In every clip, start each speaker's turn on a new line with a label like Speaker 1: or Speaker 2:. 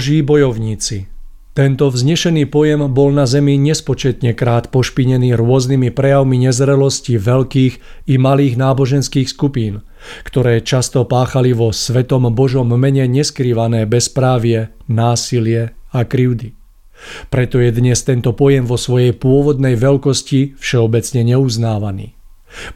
Speaker 1: Boží bojovníci. Tento vznešený pojem bol na zemi nespočetne krát pošpinený rôznymi prejavmi nezrelosti veľkých i malých náboženských skupín, ktoré často páchali vo svetom Božom mene neskrývané bezprávie, násilie a krivdy. Preto je dnes tento pojem vo svojej pôvodnej veľkosti všeobecne neuznávaný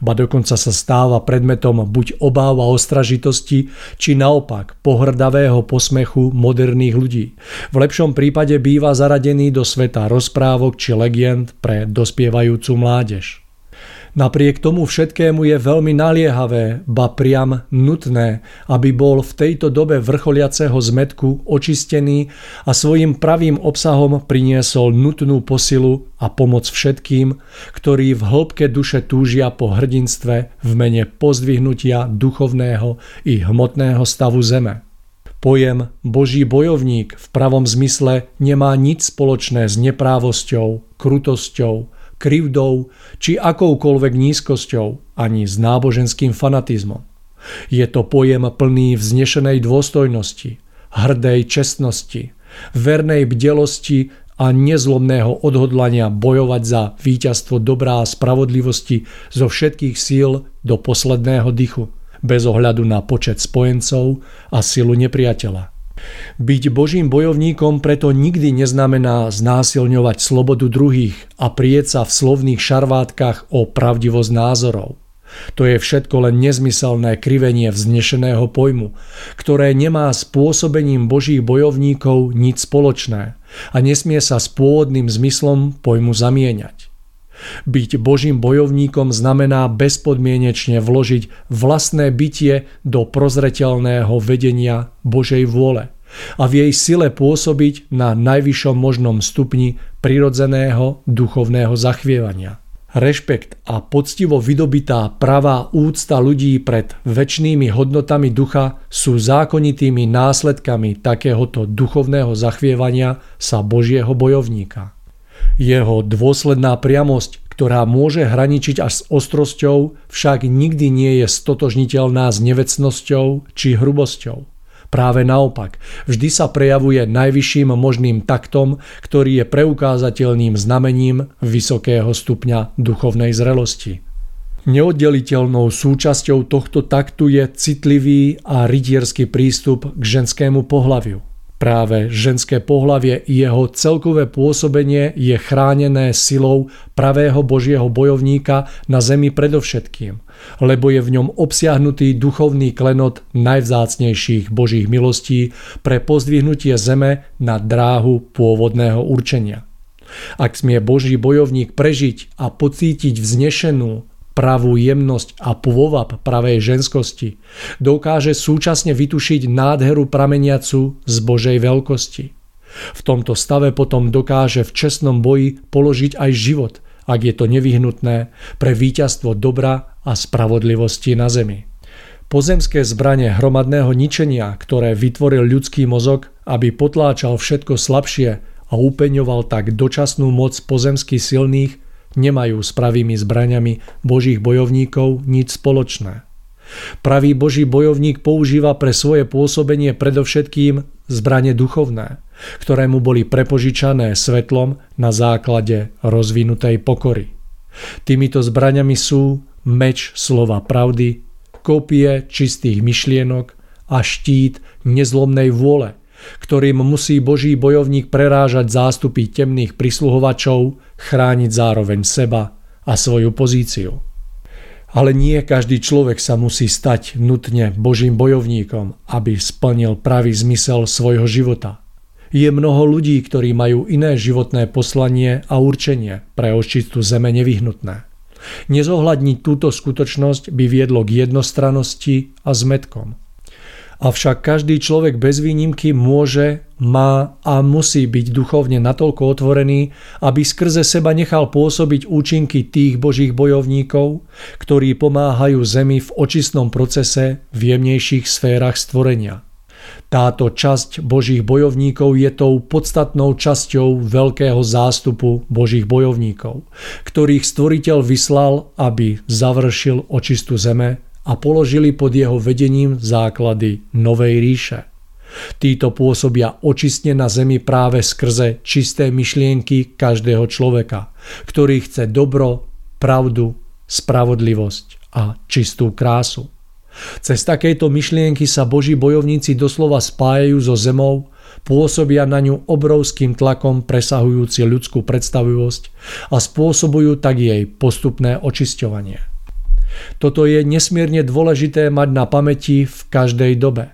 Speaker 1: ba dokonca sa stáva predmetom buď obáva ostražitosti, či naopak pohrdavého posmechu moderných ľudí. V lepšom prípade býva zaradený do sveta rozprávok či legend pre dospievajúcu mládež. Napriek tomu všetkému je veľmi naliehavé, ba priam nutné, aby bol v tejto dobe vrcholiaceho zmetku očistený a svojim pravým obsahom priniesol nutnú posilu a pomoc všetkým, ktorí v hĺbke duše túžia po hrdinstve v mene pozdvihnutia duchovného i hmotného stavu zeme. Pojem Boží bojovník v pravom zmysle nemá nič spoločné s neprávosťou, krutosťou, krivdou či akoukoľvek nízkosťou, ani s náboženským fanatizmom. Je to pojem plný vznešenej dôstojnosti, hrdej čestnosti, vernej bdelosti a nezlomného odhodlania bojovať za víťazstvo dobrá a spravodlivosti zo všetkých síl do posledného dychu, bez ohľadu na počet spojencov a silu nepriateľa. Byť Božím bojovníkom preto nikdy neznamená znásilňovať slobodu druhých a prieť sa v slovných šarvátkach o pravdivosť názorov. To je všetko len nezmyselné krivenie vznešeného pojmu, ktoré nemá s pôsobením Božích bojovníkov nič spoločné a nesmie sa s pôvodným zmyslom pojmu zamieňať. Byť Božím bojovníkom znamená bezpodmienečne vložiť vlastné bytie do prozreteľného vedenia Božej vôle a v jej sile pôsobiť na najvyššom možnom stupni prirodzeného duchovného zachvievania. Rešpekt a poctivo vydobitá pravá úcta ľudí pred väčšnými hodnotami ducha sú zákonitými následkami takéhoto duchovného zachvievania sa Božieho bojovníka. Jeho dôsledná priamosť, ktorá môže hraničiť až s ostrosťou, však nikdy nie je stotožniteľná s nevecnosťou či hrubosťou. Práve naopak, vždy sa prejavuje najvyšším možným taktom, ktorý je preukázateľným znamením vysokého stupňa duchovnej zrelosti. Neoddeliteľnou súčasťou tohto taktu je citlivý a rytierský prístup k ženskému pohľaviu. Práve ženské pohlavie i jeho celkové pôsobenie je chránené silou pravého Božieho bojovníka na zemi predovšetkým, lebo je v ňom obsiahnutý duchovný klenot najvzácnejších Božích milostí pre pozdvihnutie zeme na dráhu pôvodného určenia. Ak smie Boží bojovník prežiť a pocítiť vznešenú, pravú jemnosť a pôvab pravej ženskosti, dokáže súčasne vytušiť nádheru prameniacu z Božej veľkosti. V tomto stave potom dokáže v čestnom boji položiť aj život, ak je to nevyhnutné pre víťazstvo dobra a spravodlivosti na zemi. Pozemské zbranie hromadného ničenia, ktoré vytvoril ľudský mozog, aby potláčal všetko slabšie a upeňoval tak dočasnú moc pozemských silných, nemajú s pravými zbraniami božích bojovníkov nič spoločné. Pravý boží bojovník používa pre svoje pôsobenie predovšetkým zbranie duchovné, ktoré mu boli prepožičané svetlom na základe rozvinutej pokory. Týmito zbraniami sú meč slova pravdy, kopie čistých myšlienok a štít nezlomnej vôle – ktorým musí Boží bojovník prerážať zástupy temných prisluhovačov, chrániť zároveň seba a svoju pozíciu. Ale nie každý človek sa musí stať nutne Božím bojovníkom, aby splnil pravý zmysel svojho života. Je mnoho ľudí, ktorí majú iné životné poslanie a určenie pre očistu zeme nevyhnutné. Nezohľadniť túto skutočnosť by viedlo k jednostrannosti a zmetkom – Avšak každý človek bez výnimky môže, má a musí byť duchovne natoľko otvorený, aby skrze seba nechal pôsobiť účinky tých božích bojovníkov, ktorí pomáhajú Zemi v očistnom procese v jemnejších sférach stvorenia. Táto časť božích bojovníkov je tou podstatnou časťou veľkého zástupu božích bojovníkov, ktorých stvoriteľ vyslal, aby završil očistu zeme a položili pod jeho vedením základy Novej ríše. Títo pôsobia očistne na zemi práve skrze čisté myšlienky každého človeka, ktorý chce dobro, pravdu, spravodlivosť a čistú krásu. Cez takejto myšlienky sa boží bojovníci doslova spájajú so zemou, pôsobia na ňu obrovským tlakom presahujúci ľudskú predstavivosť a spôsobujú tak jej postupné očisťovanie. Toto je nesmierne dôležité mať na pamäti v každej dobe.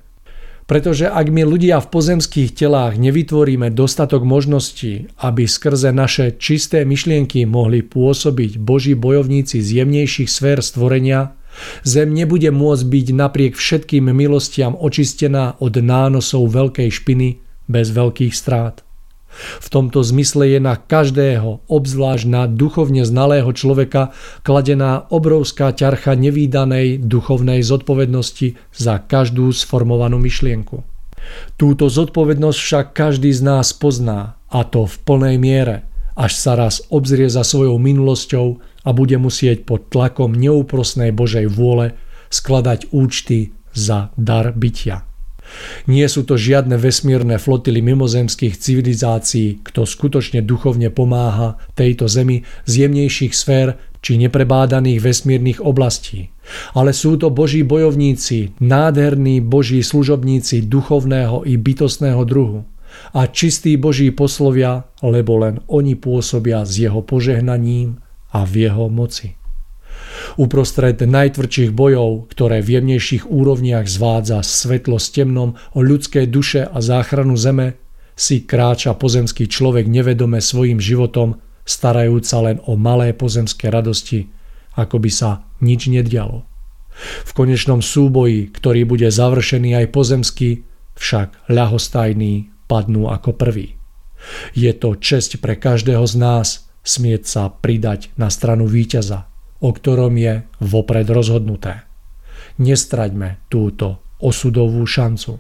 Speaker 1: Pretože ak my ľudia v pozemských telách nevytvoríme dostatok možností, aby skrze naše čisté myšlienky mohli pôsobiť Boží bojovníci z jemnejších sfér stvorenia, Zem nebude môcť byť napriek všetkým milostiam očistená od nánosov veľkej špiny bez veľkých strát. V tomto zmysle je na každého, obzvlášť na duchovne znalého človeka, kladená obrovská ťarcha nevýdanej duchovnej zodpovednosti za každú sformovanú myšlienku. Túto zodpovednosť však každý z nás pozná, a to v plnej miere, až sa raz obzrie za svojou minulosťou a bude musieť pod tlakom neúprosnej Božej vôle skladať účty za dar bytia. Nie sú to žiadne vesmírne flotily mimozemských civilizácií, kto skutočne duchovne pomáha tejto zemi z jemnejších sfér či neprebádaných vesmírnych oblastí. Ale sú to boží bojovníci, nádherní boží služobníci duchovného i bytostného druhu a čistí boží poslovia, lebo len oni pôsobia s jeho požehnaním a v jeho moci. Uprostred najtvrdších bojov, ktoré v jemnejších úrovniach zvádza svetlo s temnom o ľudské duše a záchranu zeme, si kráča pozemský človek nevedome svojim životom, starajúca len o malé pozemské radosti, ako by sa nič nedialo. V konečnom súboji, ktorý bude završený aj pozemský, však ľahostajný padnú ako prvý. Je to česť pre každého z nás smieť sa pridať na stranu víťaza, o ktorom je vopred rozhodnuté. Nestraďme túto osudovú šancu.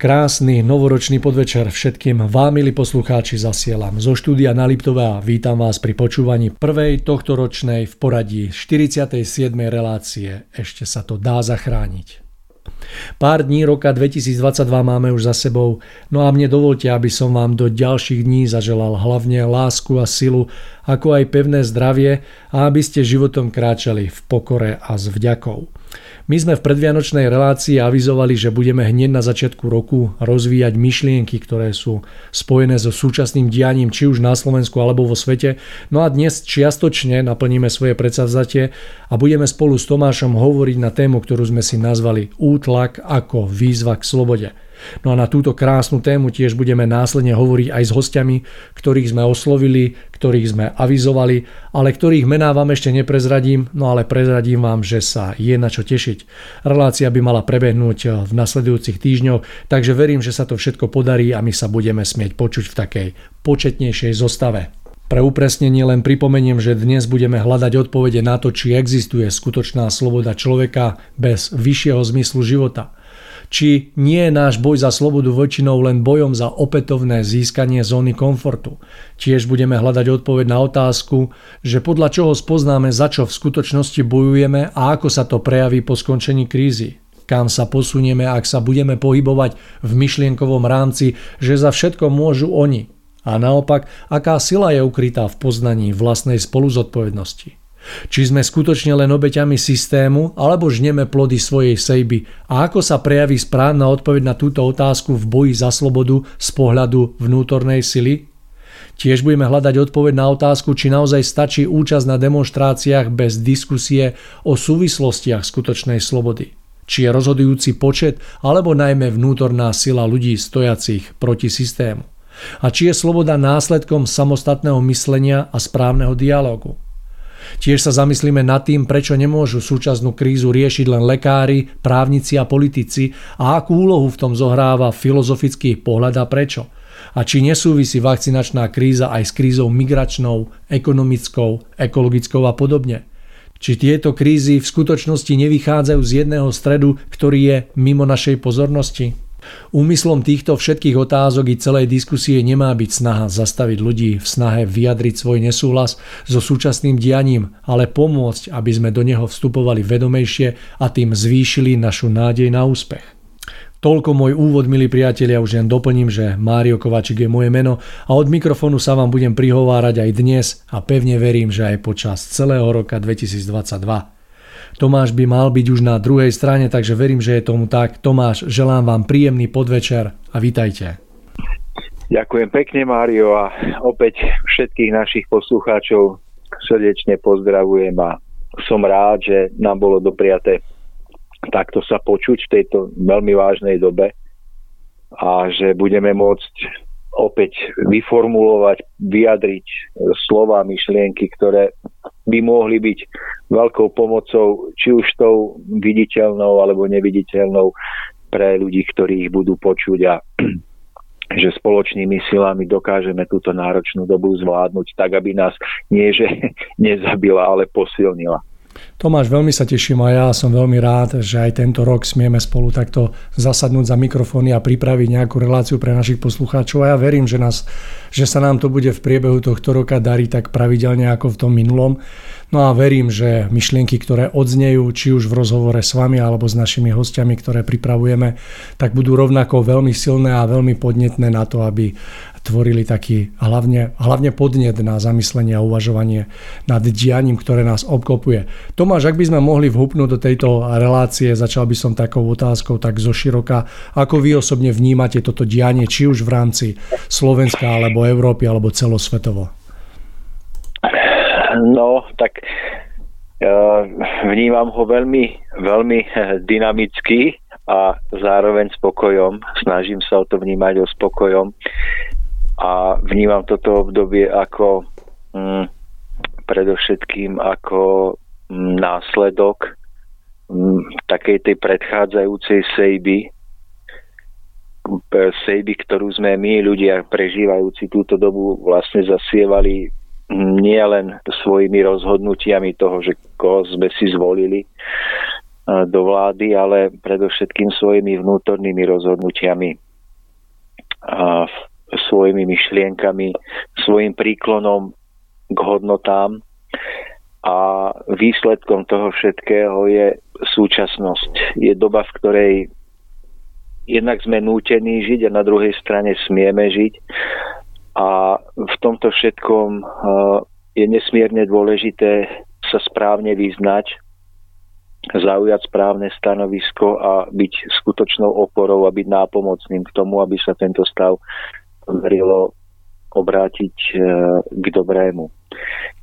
Speaker 1: Krásny novoročný podvečer všetkým vám, milí poslucháči, zasielam zo štúdia na Liptové a vítam vás pri počúvaní prvej tohtoročnej v poradí 47. relácie Ešte sa to dá zachrániť. Pár dní roka 2022 máme už za sebou, no a mne dovolte, aby som vám do ďalších dní zaželal hlavne lásku a silu, ako aj pevné zdravie a aby ste životom kráčali v pokore a s vďakou. My sme v predvianočnej relácii avizovali, že budeme hneď na začiatku roku rozvíjať myšlienky, ktoré sú spojené so súčasným dianím či už na Slovensku alebo vo svete. No a dnes čiastočne naplníme svoje predsavzatie a budeme spolu s Tomášom hovoriť na tému, ktorú sme si nazvali Útlak ako výzva k slobode. No a na túto krásnu tému tiež budeme následne hovoriť aj s hostiami, ktorých sme oslovili, ktorých sme avizovali, ale ktorých mená vám ešte neprezradím, no ale prezradím vám, že sa je na čo tešiť. Relácia by mala prebehnúť v nasledujúcich týždňoch, takže verím, že sa to všetko podarí a my sa budeme smieť počuť v takej početnejšej zostave. Pre upresnenie len pripomeniem, že dnes budeme hľadať odpovede na to, či existuje skutočná sloboda človeka bez vyššieho zmyslu života – či nie je náš boj za slobodu väčšinou len bojom za opätovné získanie zóny komfortu. Tiež budeme hľadať odpoveď na otázku, že podľa čoho spoznáme, za čo v skutočnosti bojujeme a ako sa to prejaví po skončení krízy kam sa posunieme, ak sa budeme pohybovať v myšlienkovom rámci, že za všetko môžu oni. A naopak, aká sila je ukrytá v poznaní vlastnej spoluzodpovednosti. Či sme skutočne len obeťami systému, alebo žneme plody svojej sejby a ako sa prejaví správna odpoveď na túto otázku v boji za slobodu z pohľadu vnútornej sily? Tiež budeme hľadať odpoveď na otázku, či naozaj stačí účasť na demonstráciách bez diskusie o súvislostiach skutočnej slobody. Či je rozhodujúci počet, alebo najmä vnútorná sila ľudí stojacich proti systému. A či je sloboda následkom samostatného myslenia a správneho dialogu. Tiež sa zamyslíme nad tým, prečo nemôžu súčasnú krízu riešiť len lekári, právnici a politici a akú úlohu v tom zohráva filozofický pohľad a prečo. A či nesúvisí vakcinačná kríza aj s krízou migračnou, ekonomickou, ekologickou a podobne. Či tieto krízy v skutočnosti nevychádzajú z jedného stredu, ktorý je mimo našej pozornosti? Úmyslom týchto všetkých otázok i celej diskusie nemá byť snaha zastaviť ľudí v snahe vyjadriť svoj nesúhlas so súčasným dianím, ale pomôcť, aby sme do neho vstupovali vedomejšie a tým zvýšili našu nádej na úspech. Toľko môj úvod, milí priatelia, už len doplním, že Mário Kovačik je moje meno a od mikrofónu sa vám budem prihovárať aj dnes a pevne verím, že aj počas celého roka 2022. Tomáš by mal byť už na druhej strane, takže verím, že je tomu tak. Tomáš, želám vám príjemný podvečer a vítajte.
Speaker 2: Ďakujem pekne, Mário, a opäť všetkých našich poslucháčov srdečne pozdravujem a som rád, že nám bolo dopriaté takto sa počuť v tejto veľmi vážnej dobe a že budeme môcť opäť vyformulovať, vyjadriť slova, myšlienky, ktoré by mohli byť veľkou pomocou, či už tou viditeľnou alebo neviditeľnou pre ľudí, ktorí ich budú počuť a že spoločnými silami dokážeme túto náročnú dobu zvládnuť tak, aby nás nie že nezabila, ale posilnila.
Speaker 1: Tomáš, veľmi sa teším a ja som veľmi rád, že aj tento rok smieme spolu takto zasadnúť za mikrofóny a pripraviť nejakú reláciu pre našich poslucháčov a ja verím, že, nás, že sa nám to bude v priebehu tohto roka dariť tak pravidelne ako v tom minulom. No a verím, že myšlienky, ktoré odznejú, či už v rozhovore s vami alebo s našimi hostiami, ktoré pripravujeme, tak budú rovnako veľmi silné a veľmi podnetné na to, aby tvorili taký hlavne, hlavne podnet na zamyslenie a uvažovanie nad dianím, ktoré nás obklopuje. Tomáš, ak by sme mohli vhupnúť do tejto relácie, začal by som takou otázkou tak zo široka. Ako vy osobne vnímate toto dianie, či už v rámci Slovenska, alebo Európy, alebo celosvetovo?
Speaker 2: No, tak vnímam ho veľmi, veľmi dynamicky a zároveň spokojom. Snažím sa o to vnímať o spokojom a vnímam toto obdobie ako mm, predovšetkým ako mm, následok mm, takej tej predchádzajúcej sejby, sejby, ktorú sme my, ľudia prežívajúci túto dobu, vlastne zasievali mm, nielen svojimi rozhodnutiami toho, že koho sme si zvolili do vlády, ale predovšetkým svojimi vnútornými rozhodnutiami. V svojimi myšlienkami, svojim príklonom k hodnotám a výsledkom toho všetkého je súčasnosť. Je doba, v ktorej jednak sme nútení žiť a na druhej strane smieme žiť a v tomto všetkom je nesmierne dôležité sa správne vyznať, zaujať správne stanovisko a byť skutočnou oporou a byť nápomocným k tomu, aby sa tento stav verilo obrátiť e, k dobrému.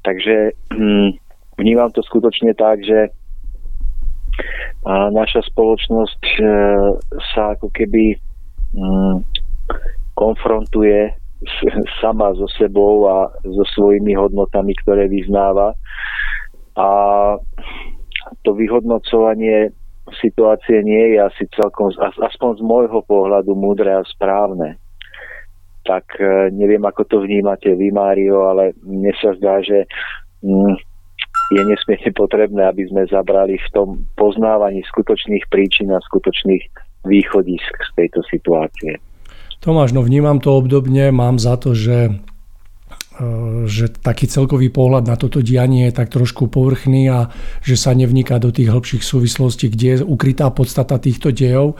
Speaker 2: Takže hm, vnímam to skutočne tak, že naša spoločnosť e, sa ako keby hm, konfrontuje sama so sebou a so svojimi hodnotami, ktoré vyznáva. A to vyhodnocovanie situácie nie je asi celkom, aspoň z môjho pohľadu, múdre a správne tak e, neviem, ako to vnímate vy, Mário, ale mne sa zdá, že mm, je nesmierne potrebné, aby sme zabrali v tom poznávaní skutočných príčin a skutočných východisk z tejto situácie.
Speaker 1: Tomáš, no vnímam to obdobne, mám za to, že e, že taký celkový pohľad na toto dianie je tak trošku povrchný a že sa nevniká do tých hĺbších súvislostí, kde je ukrytá podstata týchto dejov.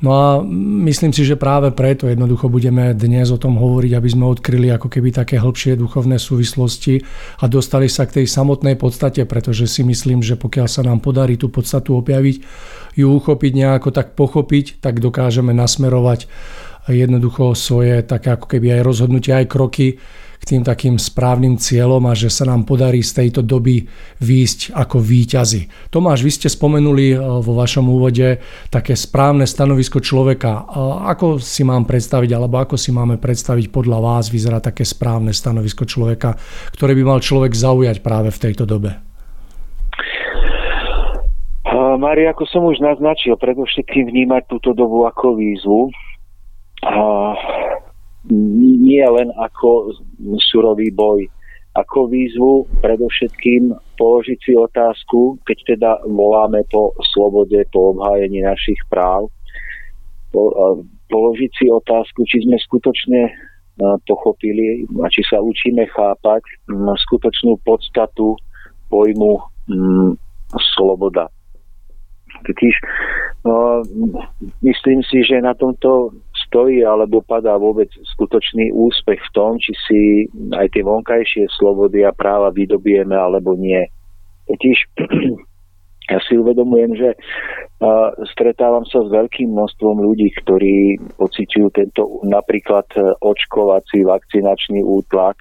Speaker 1: No a myslím si, že práve preto jednoducho budeme dnes o tom hovoriť, aby sme odkryli ako keby také hĺbšie duchovné súvislosti a dostali sa k tej samotnej podstate, pretože si myslím, že pokiaľ sa nám podarí tú podstatu objaviť, ju uchopiť nejako tak pochopiť, tak dokážeme nasmerovať jednoducho svoje také ako keby aj rozhodnutia, aj kroky k tým takým správnym cieľom a že sa nám podarí z tejto doby výjsť ako výťazi. Tomáš, vy ste spomenuli e, vo vašom úvode také správne stanovisko človeka. Ako si mám predstaviť, alebo ako si máme predstaviť podľa vás vyzerá také správne stanovisko človeka, ktoré by mal človek zaujať práve v tejto dobe?
Speaker 2: Mari, ako som už naznačil, predovšetkým vnímať túto dobu ako výzvu nie len ako surový boj, ako výzvu predovšetkým položiť si otázku, keď teda voláme po slobode, po obhájení našich práv, po, položiť si otázku, či sme skutočne pochopili a či sa učíme chápať skutočnú podstatu pojmu sloboda. Totiž no, myslím si, že na tomto stojí alebo padá vôbec skutočný úspech v tom, či si aj tie vonkajšie slobody a práva vydobijeme alebo nie. Totiž ja si uvedomujem, že stretávam sa s veľkým množstvom ľudí, ktorí pociťujú tento napríklad e, očkovací vakcinačný útlak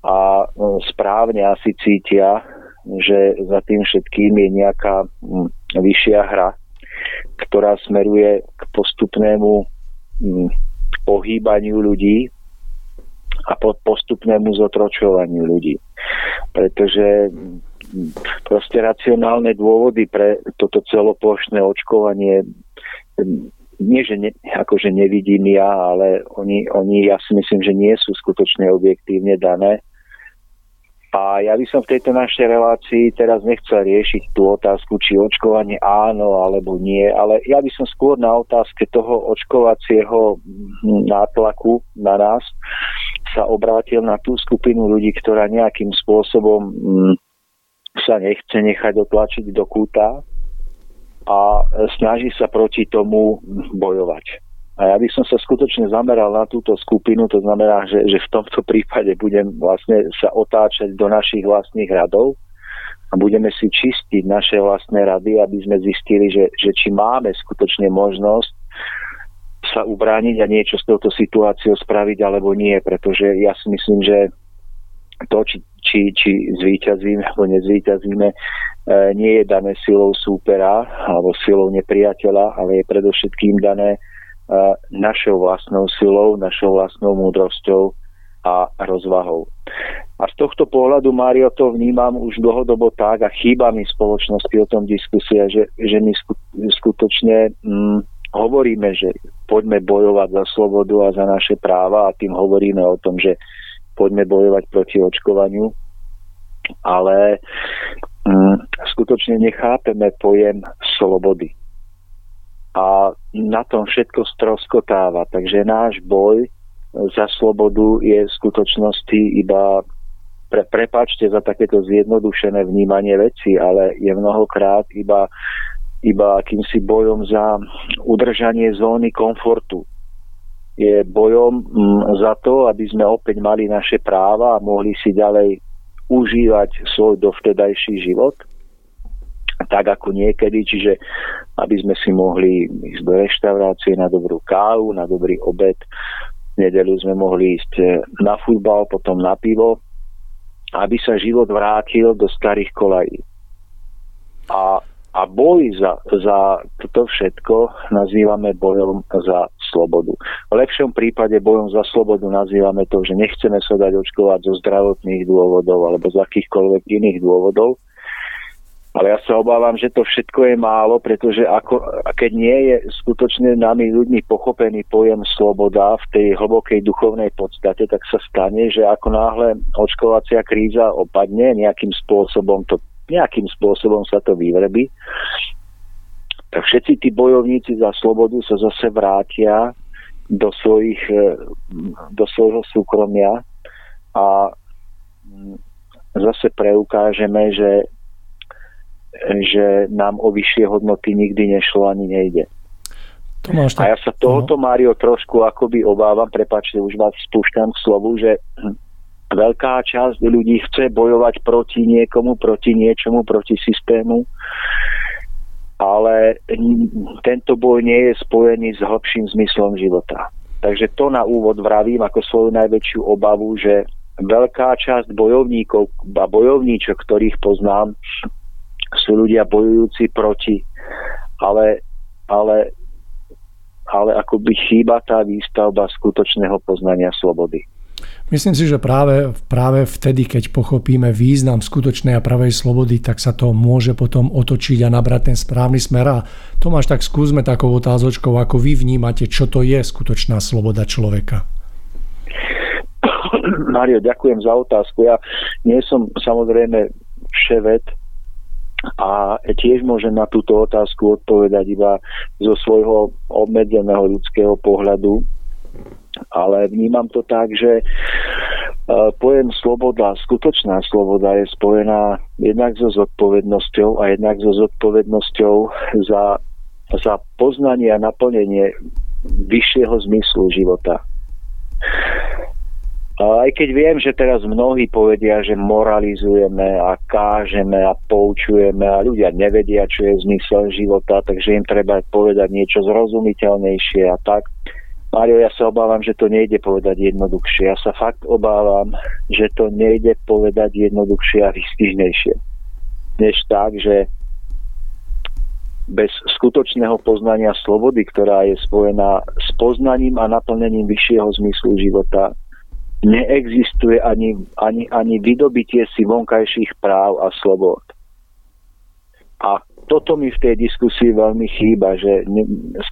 Speaker 2: a uh, správne asi cítia, že za tým všetkým je nejaká um, vyššia hra, ktorá smeruje k postupnému pohýbaniu ľudí a postupnému zotročovaniu ľudí. Pretože mm, proste racionálne dôvody pre toto celoplošné očkovanie mm, nie, že ne, akože nevidím ja, ale oni, oni, ja si myslím, že nie sú skutočne objektívne dané. A ja by som v tejto našej relácii teraz nechcel riešiť tú otázku, či očkovanie áno alebo nie, ale ja by som skôr na otázke toho očkovacieho nátlaku na nás sa obrátil na tú skupinu ľudí, ktorá nejakým spôsobom mm, sa nechce nechať otlačiť do kúta a snaží sa proti tomu bojovať. A ja by som sa skutočne zameral na túto skupinu, to znamená, že, že v tomto prípade budem vlastne sa otáčať do našich vlastných radov a budeme si čistiť naše vlastné rady, aby sme zistili, že, že či máme skutočne možnosť sa ubrániť a niečo s touto situáciou spraviť alebo nie, pretože ja si myslím, že to, či, či, či zvíťazíme alebo nezvíťazíme, e, nie je dané silou súpera alebo silou nepriateľa, ale je predovšetkým dané našou vlastnou silou, našou vlastnou múdrosťou a rozvahou. A z tohto pohľadu, Mário, to vnímam už dlhodobo tak a chýba mi spoločnosti o tom diskusia, že, že my skutočne mm, hovoríme, že poďme bojovať za slobodu a za naše práva a tým hovoríme o tom, že poďme bojovať proti očkovaniu, ale mm, skutočne nechápeme pojem slobody a na tom všetko stroskotáva. Takže náš boj za slobodu je v skutočnosti iba pre, prepačte za takéto zjednodušené vnímanie veci, ale je mnohokrát iba, iba akýmsi bojom za udržanie zóny komfortu. Je bojom za to, aby sme opäť mali naše práva a mohli si ďalej užívať svoj dovtedajší život – tak ako niekedy, čiže aby sme si mohli ísť do reštaurácie na dobrú kávu, na dobrý obed. V nedelu sme mohli ísť eh, na futbal, potom na pivo, aby sa život vrátil do starých kolají. A, a boj za, za toto všetko nazývame bojom za slobodu. V lepšom prípade bojom za slobodu nazývame to, že nechceme sa dať očkovať zo zdravotných dôvodov alebo z akýchkoľvek iných dôvodov, ale ja sa obávam, že to všetko je málo, pretože ako, keď nie je skutočne nami ľuďmi pochopený pojem sloboda v tej hlbokej duchovnej podstate, tak sa stane, že ako náhle očkovacia kríza opadne, nejakým spôsobom to nejakým spôsobom sa to vyvrbí, tak všetci tí bojovníci za slobodu sa zase vrátia do, svojich, do svojho súkromia a zase preukážeme, že že nám o vyššie hodnoty nikdy nešlo ani nejde. Tomáš, tak... A ja sa tohoto, no. Mário, trošku akoby obávam, prepáčte, už vás spúšťam k slovu, že veľká časť ľudí chce bojovať proti niekomu, proti niečomu, proti systému, ale tento boj nie je spojený s hlbším zmyslom života. Takže to na úvod vravím ako svoju najväčšiu obavu, že veľká časť bojovníkov a bojovníčok, ktorých poznám, sú ľudia bojujúci proti, ale, ale, ale akoby chýba tá výstavba skutočného poznania slobody.
Speaker 1: Myslím si, že práve, práve vtedy, keď pochopíme význam skutočnej a pravej slobody, tak sa to môže potom otočiť a nabrať ten správny smer. A Tomáš, tak skúsme takou otázočkou, ako vy vnímate, čo to je skutočná sloboda človeka.
Speaker 2: Mario, ďakujem za otázku. Ja nie som samozrejme vševet, a tiež môžem na túto otázku odpovedať iba zo svojho obmedzeného ľudského pohľadu, ale vnímam to tak, že e, pojem sloboda, skutočná sloboda je spojená jednak so zodpovednosťou a jednak so zodpovednosťou za, za poznanie a naplnenie vyššieho zmyslu života. Aj keď viem, že teraz mnohí povedia, že moralizujeme a kážeme a poučujeme a ľudia nevedia, čo je zmysel života, takže im treba povedať niečo zrozumiteľnejšie a tak. Mario, ja sa obávam, že to nejde povedať jednoduchšie. Ja sa fakt obávam, že to nejde povedať jednoduchšie a vystižnejšie. Než tak, že bez skutočného poznania slobody, ktorá je spojená s poznaním a naplnením vyššieho zmyslu života, neexistuje ani, ani, ani vydobitie si vonkajších práv a slobod. A toto mi v tej diskusii veľmi chýba, že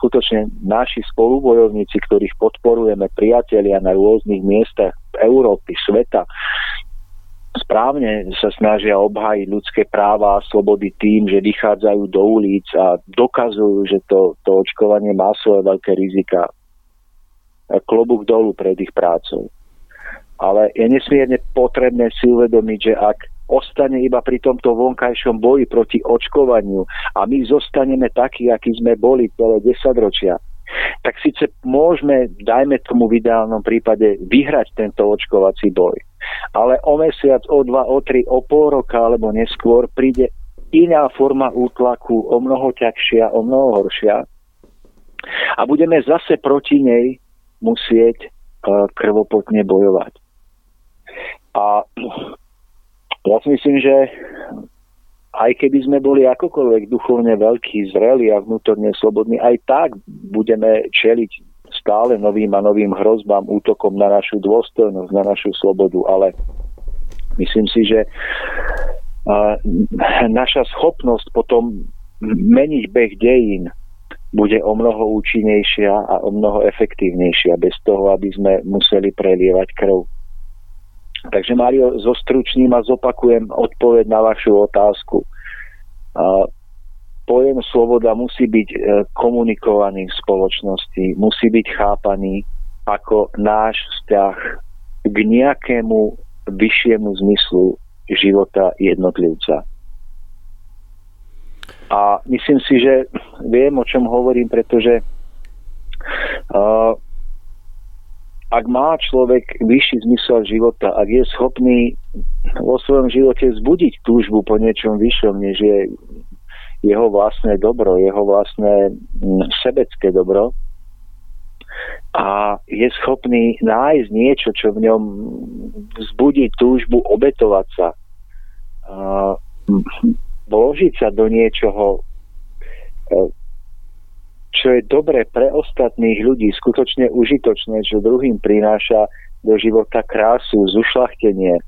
Speaker 2: skutočne naši spolubojovníci, ktorých podporujeme, priatelia na rôznych miestach Európy, sveta, správne sa snažia obhájiť ľudské práva a slobody tým, že vychádzajú do ulic a dokazujú, že to, to očkovanie má svoje veľké rizika. Klobúk dolu pred ich prácou. Ale je nesmierne potrebné si uvedomiť, že ak ostane iba pri tomto vonkajšom boji proti očkovaniu a my zostaneme takí, akí sme boli celé 10 ročia, tak síce môžeme, dajme tomu v ideálnom prípade, vyhrať tento očkovací boj. Ale o mesiac, o dva, o tri, o pol roka alebo neskôr príde iná forma útlaku, o mnoho ťažšia, o mnoho horšia. A budeme zase proti nej musieť uh, krvopotne bojovať. A ja si myslím, že aj keby sme boli akokoľvek duchovne veľkí, zreli a vnútorne slobodní, aj tak budeme čeliť stále novým a novým hrozbám, útokom na našu dôstojnosť, na našu slobodu, ale myslím si, že naša schopnosť potom meniť beh dejín bude o mnoho účinnejšia a o mnoho efektívnejšia, bez toho, aby sme museli prelievať krv. Takže Mario, zostručním a zopakujem odpoveď na vašu otázku. Pojem sloboda musí byť e, komunikovaný v spoločnosti, musí byť chápaný ako náš vzťah k nejakému vyššiemu zmyslu života jednotlivca. A myslím si, že viem, o čom hovorím, pretože uh, ak má človek vyšší zmysel života, ak je schopný vo svojom živote zbudiť túžbu po niečom vyššom, než je jeho vlastné dobro, jeho vlastné mm, sebecké dobro, a je schopný nájsť niečo, čo v ňom zbudí túžbu obetovať sa, vložiť sa do niečoho, e, čo je dobré pre ostatných ľudí, skutočne užitočné, čo druhým prináša do života krásu, zušlachtenie,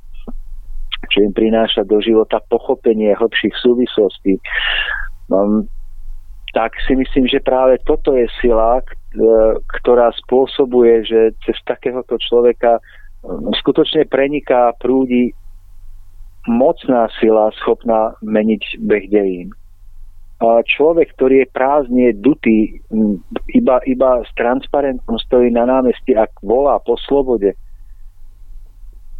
Speaker 2: čo im prináša do života pochopenie hĺbších súvislostí, um, tak si myslím, že práve toto je sila, ktorá spôsobuje, že cez takéhoto človeka um, skutočne preniká prúdi mocná sila schopná meniť beh dejín človek, ktorý je prázdne dutý, iba, iba s transparentom stojí na námestí, ak volá po slobode,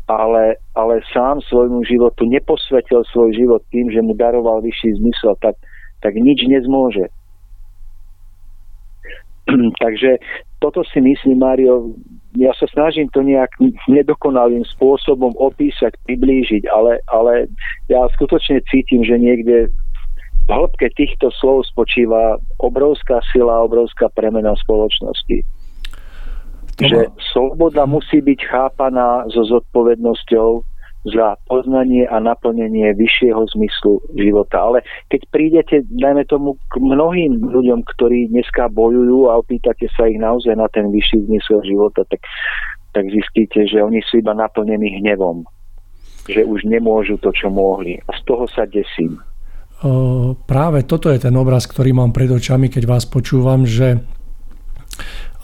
Speaker 2: ale, ale sám svojmu životu neposvetil svoj život tým, že mu daroval vyšší zmysel, tak, tak nič nezmôže. Takže toto si myslím, Mário, ja sa snažím to nejak nedokonalým spôsobom opísať, priblížiť, ale, ale ja skutočne cítim, že niekde v hĺbke týchto slov spočíva obrovská sila, obrovská premena spoločnosti. Že sloboda musí byť chápaná so zodpovednosťou za poznanie a naplnenie vyššieho zmyslu života. Ale keď prídete, dajme tomu, k mnohým ľuďom, ktorí dneska bojujú a opýtate sa ich naozaj na ten vyšší zmysel života, tak, tak zistíte, že oni sú iba naplnení hnevom. Že už nemôžu to, čo mohli. A z toho sa desím
Speaker 1: práve toto je ten obraz, ktorý mám pred očami, keď vás počúvam, že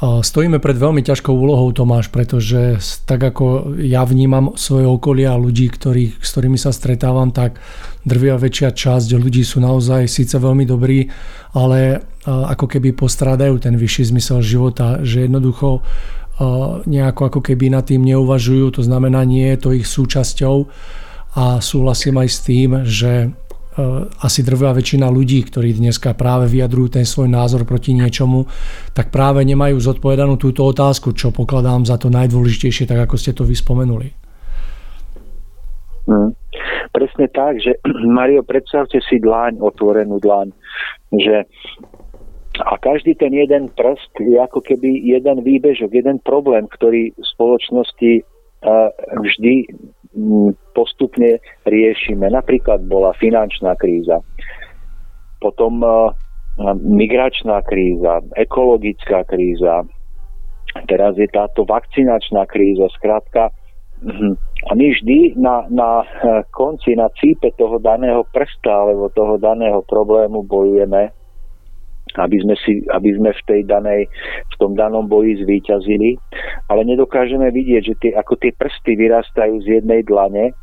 Speaker 1: stojíme pred veľmi ťažkou úlohou Tomáš, pretože tak ako ja vnímam svoje okolie a ľudí, ktorý, s ktorými sa stretávam, tak drvia väčšia časť ľudí sú naozaj síce veľmi dobrí, ale ako keby postrádajú ten vyšší zmysel života, že jednoducho nejako ako keby nad tým neuvažujú, to znamená nie je to ich súčasťou a súhlasím aj s tým, že asi drvá väčšina ľudí, ktorí dneska práve vyjadrujú ten svoj názor proti niečomu, tak práve nemajú zodpovedanú túto otázku, čo pokladám za to najdôležitejšie, tak ako ste to vyspomenuli.
Speaker 2: Hmm. Presne tak, že Mario, predstavte si dláň, otvorenú dláň, že a každý ten jeden prst je ako keby jeden výbežok, jeden problém, ktorý v spoločnosti uh, vždy postupne riešime. Napríklad bola finančná kríza. Potom migračná kríza, ekologická kríza, teraz je táto vakcinačná kríza, skrátka mhm. a my vždy na, na eh, konci, na cípe toho daného prsta alebo toho daného problému bojujeme, aby sme, si, aby sme v, tej danej, v tom danom boji zvíťazili, ale nedokážeme vidieť, že tie, ako tie prsty vyrastajú z jednej dlane,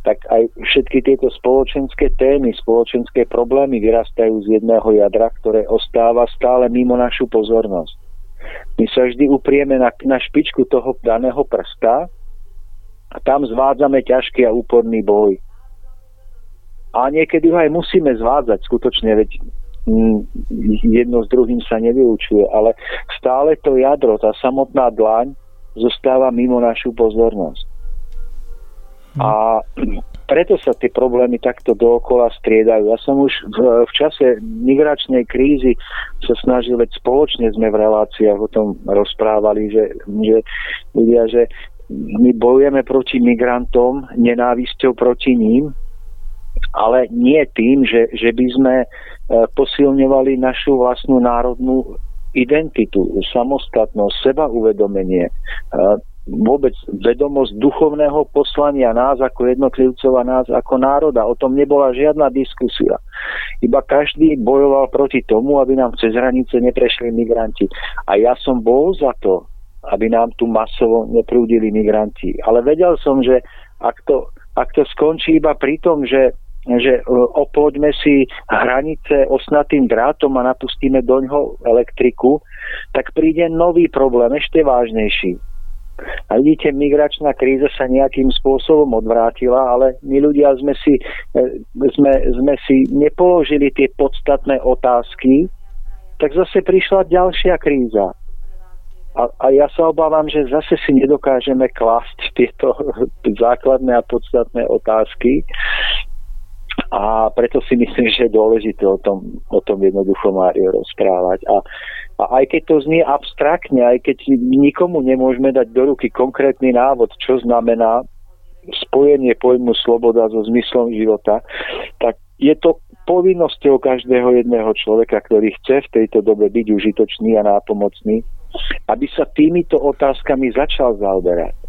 Speaker 2: tak aj všetky tieto spoločenské témy, spoločenské problémy vyrastajú z jedného jadra, ktoré ostáva stále mimo našu pozornosť. My sa vždy uprieme na, na špičku toho daného prsta a tam zvádzame ťažký a úporný boj. A niekedy ho aj musíme zvádzať, skutočne, veď jedno s druhým sa nevyučuje, ale stále to jadro, tá samotná dlaň zostáva mimo našu pozornosť. A preto sa tie problémy takto dookola striedajú. Ja som už v, v čase migračnej krízy sa snažil, veď spoločne sme v reláciách o tom rozprávali, že, že ľudia, že my bojujeme proti migrantom nenávisťou proti ním, ale nie tým, že, že by sme e, posilňovali našu vlastnú národnú identitu, samostatnosť, seba uvedomenie, e, vôbec vedomosť duchovného poslania nás ako jednotlivcov a nás ako národa. O tom nebola žiadna diskusia. Iba každý bojoval proti tomu, aby nám cez hranice neprešli migranti. A ja som bol za to, aby nám tu masovo neprúdili migranti. Ale vedel som, že ak to, ak to skončí iba pri tom, že že e, oploďme si hranice osnatým drátom a napustíme do ňoho elektriku, tak príde nový problém, ešte vážnejší. A vidíte, migračná kríza sa nejakým spôsobom odvrátila, ale my ľudia sme si, e, sme, sme si nepoložili tie podstatné otázky, tak zase prišla ďalšia kríza. A, a ja sa obávam, že zase si nedokážeme klásť tieto základné a podstatné otázky. A preto si myslím, že je dôležité o tom, o tom jednoducho Mário rozprávať. A, a aj keď to znie abstraktne, aj keď nikomu nemôžeme dať do ruky konkrétny návod, čo znamená spojenie pojmu sloboda so zmyslom života, tak je to povinnosťou každého jedného človeka, ktorý chce v tejto dobe byť užitočný a nápomocný, aby sa týmito otázkami začal zaoberať.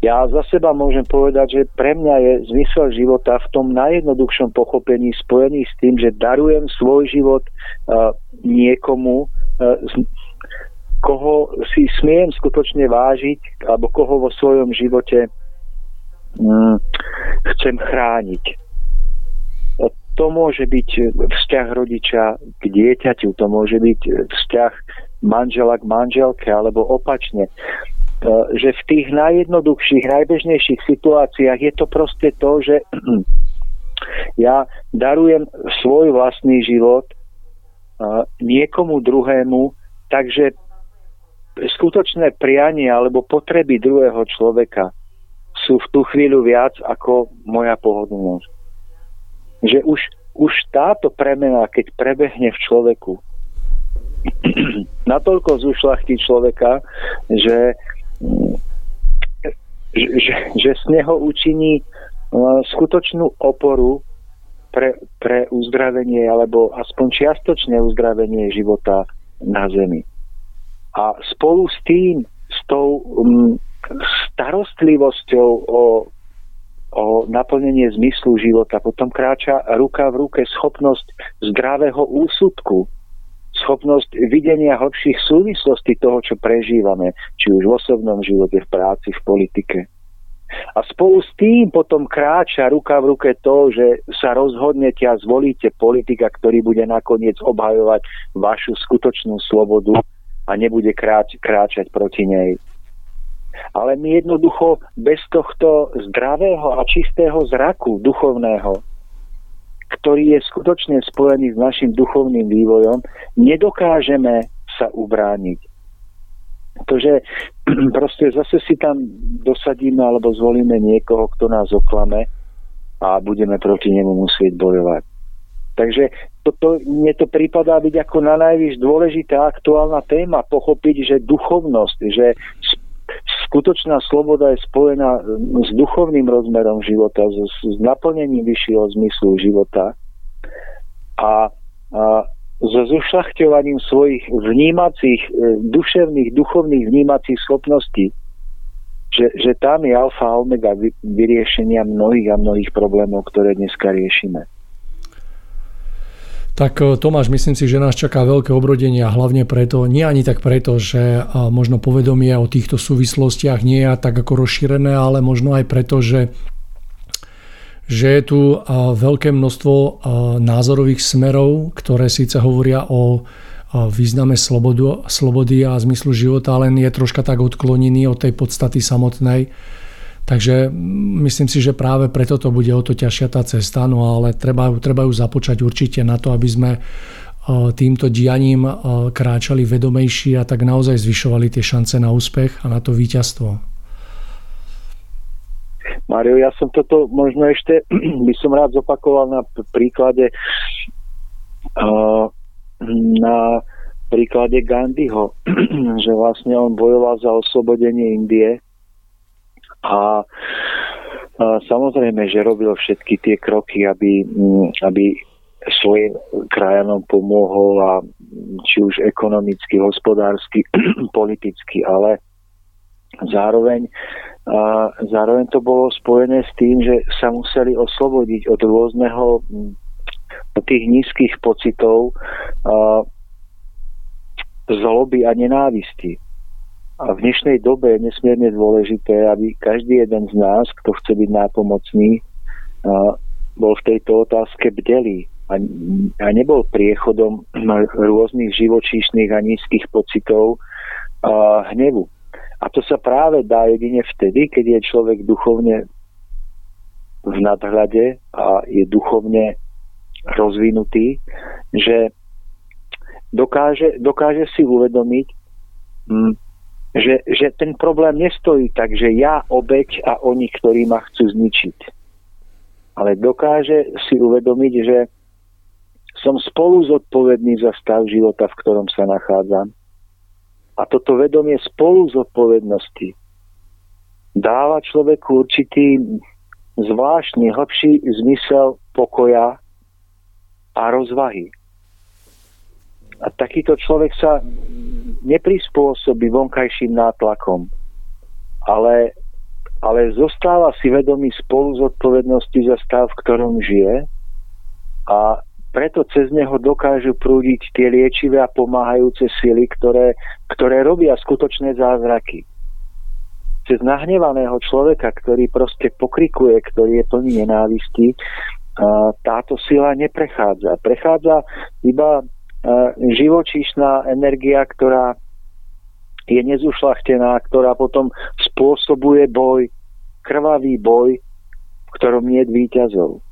Speaker 2: Ja za seba môžem povedať, že pre mňa je zmysel života v tom najjednoduchšom pochopení spojený s tým, že darujem svoj život uh, niekomu, koho si smiem skutočne vážiť alebo koho vo svojom živote mm, chcem chrániť. To môže byť vzťah rodiča k dieťaťu, to môže byť vzťah manžela k manželke alebo opačne. Že v tých najjednoduchších, najbežnejších situáciách je to proste to, že ja darujem svoj vlastný život niekomu druhému, takže skutočné prianie alebo potreby druhého človeka sú v tú chvíľu viac ako moja pohodlnosť. Že už, už táto premena, keď prebehne v človeku, natoľko zušlachtí človeka, že, že, že z neho učiní skutočnú oporu pre, pre uzdravenie alebo aspoň čiastočné uzdravenie života na Zemi. A spolu s tým, s tou starostlivosťou o, o naplnenie zmyslu života, potom kráča ruka v ruke schopnosť zdravého úsudku, schopnosť videnia hlbších súvislostí toho, čo prežívame, či už v osobnom živote, v práci, v politike. A spolu s tým potom kráča ruka v ruke to, že sa rozhodnete a zvolíte politika, ktorý bude nakoniec obhajovať vašu skutočnú slobodu a nebude kráč, kráčať proti nej. Ale my jednoducho bez tohto zdravého a čistého zraku duchovného, ktorý je skutočne spojený s našim duchovným vývojom, nedokážeme sa ubrániť to, že proste zase si tam dosadíme alebo zvolíme niekoho, kto nás oklame a budeme proti nemu musieť bojovať. Takže toto, mne to prípadá byť ako na najvyš dôležitá aktuálna téma, pochopiť, že duchovnosť, že skutočná sloboda je spojená s duchovným rozmerom života, s, s naplnením vyššieho zmyslu života a, a so zošľachťovaním svojich vnímacích, e, duševných, duchovných vnímacích schopností, že, že tam je alfa a omega vyriešenia mnohých a mnohých problémov, ktoré dneska riešime.
Speaker 1: Tak e, Tomáš, myslím si, že nás čaká veľké obrodenie a hlavne preto, nie ani tak preto, že možno povedomie o týchto súvislostiach nie je tak ako rozšírené, ale možno aj preto, že že je tu veľké množstvo názorových smerov, ktoré síce hovoria o význame slobodu, slobody a zmyslu života, len je troška tak odklonený od tej podstaty samotnej. Takže myslím si, že práve preto to bude o to ťažšia tá cesta, no ale treba, treba ju započať určite na to, aby sme týmto dianím kráčali vedomejší a tak naozaj zvyšovali tie šance na úspech a na to víťazstvo.
Speaker 2: Mario, ja som toto možno ešte by som rád zopakoval na príklade uh, na príklade Gandhiho, že vlastne on bojoval za oslobodenie Indie a, samozrejme, že robil všetky tie kroky, aby, aby svojim krajanom pomohol a či už ekonomicky, hospodársky, politicky, ale zároveň a zároveň to bolo spojené s tým, že sa museli oslobodiť od rôzneho od tých nízkych pocitov a, zloby a nenávisti. A v dnešnej dobe je nesmierne dôležité, aby každý jeden z nás, kto chce byť nápomocný, bol v tejto otázke bdelý a, nebol priechodom rôznych živočíšnych a nízkych pocitov a hnevu. A to sa práve dá jedine vtedy, keď je človek duchovne v nadhľade a je duchovne rozvinutý, že dokáže, dokáže si uvedomiť, že, že ten problém nestojí tak, že ja obeď a oni, ktorí ma chcú zničiť. Ale dokáže si uvedomiť, že som spolu zodpovedný za stav života, v ktorom sa nachádzam a toto vedomie spolu zodpovednosti dáva človeku určitý zvláštny, hlbší zmysel pokoja a rozvahy. A takýto človek sa neprispôsobí vonkajším nátlakom, ale, ale zostáva si vedomý spolu zodpovednosti za stav, v ktorom žije a preto cez neho dokážu prúdiť tie liečivé a pomáhajúce sily, ktoré, ktoré robia skutočné zázraky. Cez nahnevaného človeka, ktorý proste pokrikuje, ktorý je plný nenávisti, táto sila neprechádza. Prechádza iba živočíšna energia, ktorá je nezušlachtená, ktorá potom spôsobuje boj, krvavý boj, v ktorom nie je výťazov.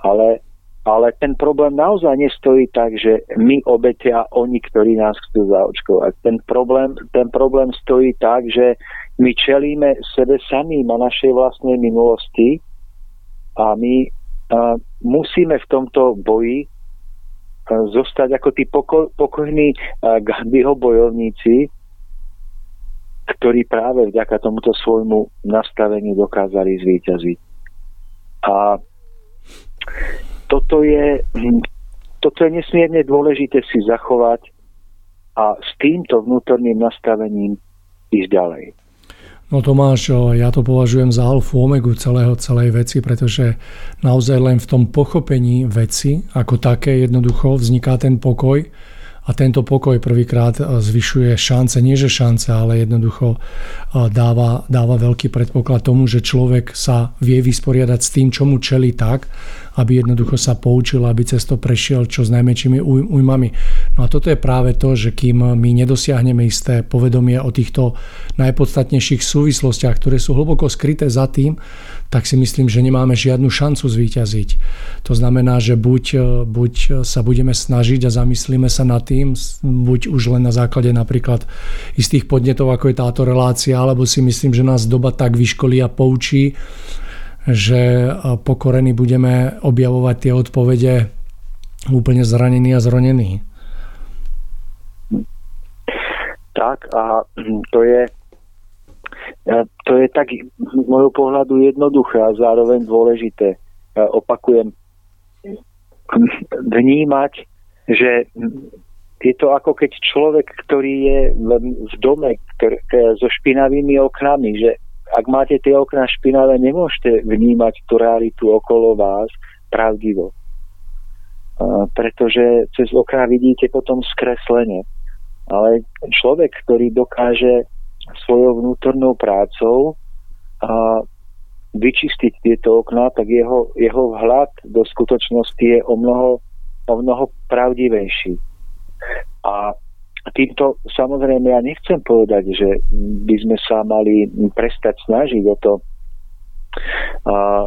Speaker 2: Ale ale ten problém naozaj nestojí tak, že my obetia oni, ktorí nás chcú zaočkovať. Ten problém, ten problém stojí tak, že my čelíme sebe samým a našej vlastnej minulosti a my a, musíme v tomto boji a, zostať ako tí poko, pokojní Gandhiho bojovníci, ktorí práve vďaka tomuto svojmu nastaveniu dokázali zvíťaziť. A toto je, toto je nesmierne dôležité si zachovať a s týmto vnútorným nastavením ísť ďalej.
Speaker 1: No Tomáš, ja to považujem za alfu omegu celého, celej veci, pretože naozaj len v tom pochopení veci ako také jednoducho vzniká ten pokoj a tento pokoj prvýkrát zvyšuje šance, nie že šance, ale jednoducho dáva, dáva veľký predpoklad tomu, že človek sa vie vysporiadať s tým, čo mu čeli tak, aby jednoducho sa poučil, aby cez to prešiel čo s najmenšími újmami. No a toto je práve to, že kým my nedosiahneme isté povedomie o týchto najpodstatnejších súvislostiach, ktoré sú hlboko skryté za tým, tak si myslím, že nemáme žiadnu šancu zvíťaziť. To znamená, že buď, buď sa budeme snažiť a zamyslíme sa nad tým, buď už len na základe napríklad istých podnetov, ako je táto relácia, alebo si myslím, že nás doba tak vyškolí a poučí, že pokorení budeme objavovať tie odpovede úplne zranení a zronení.
Speaker 2: Tak a to je to je tak z môjho pohľadu jednoduché a zároveň dôležité. Opakujem, vnímať že je to ako keď človek, ktorý je v dome ktorý, so špinavými oknami, že ak máte tie okná špinavé, nemôžete vnímať tú realitu okolo vás pravdivo. Pretože cez okná vidíte potom skreslenie. Ale človek, ktorý dokáže svojou vnútornou prácou vyčistiť tieto okná, tak jeho, jeho vhľad do skutočnosti je o mnoho, o mnoho pravdivejší. A týmto samozrejme ja nechcem povedať, že by sme sa mali prestať snažiť o to a,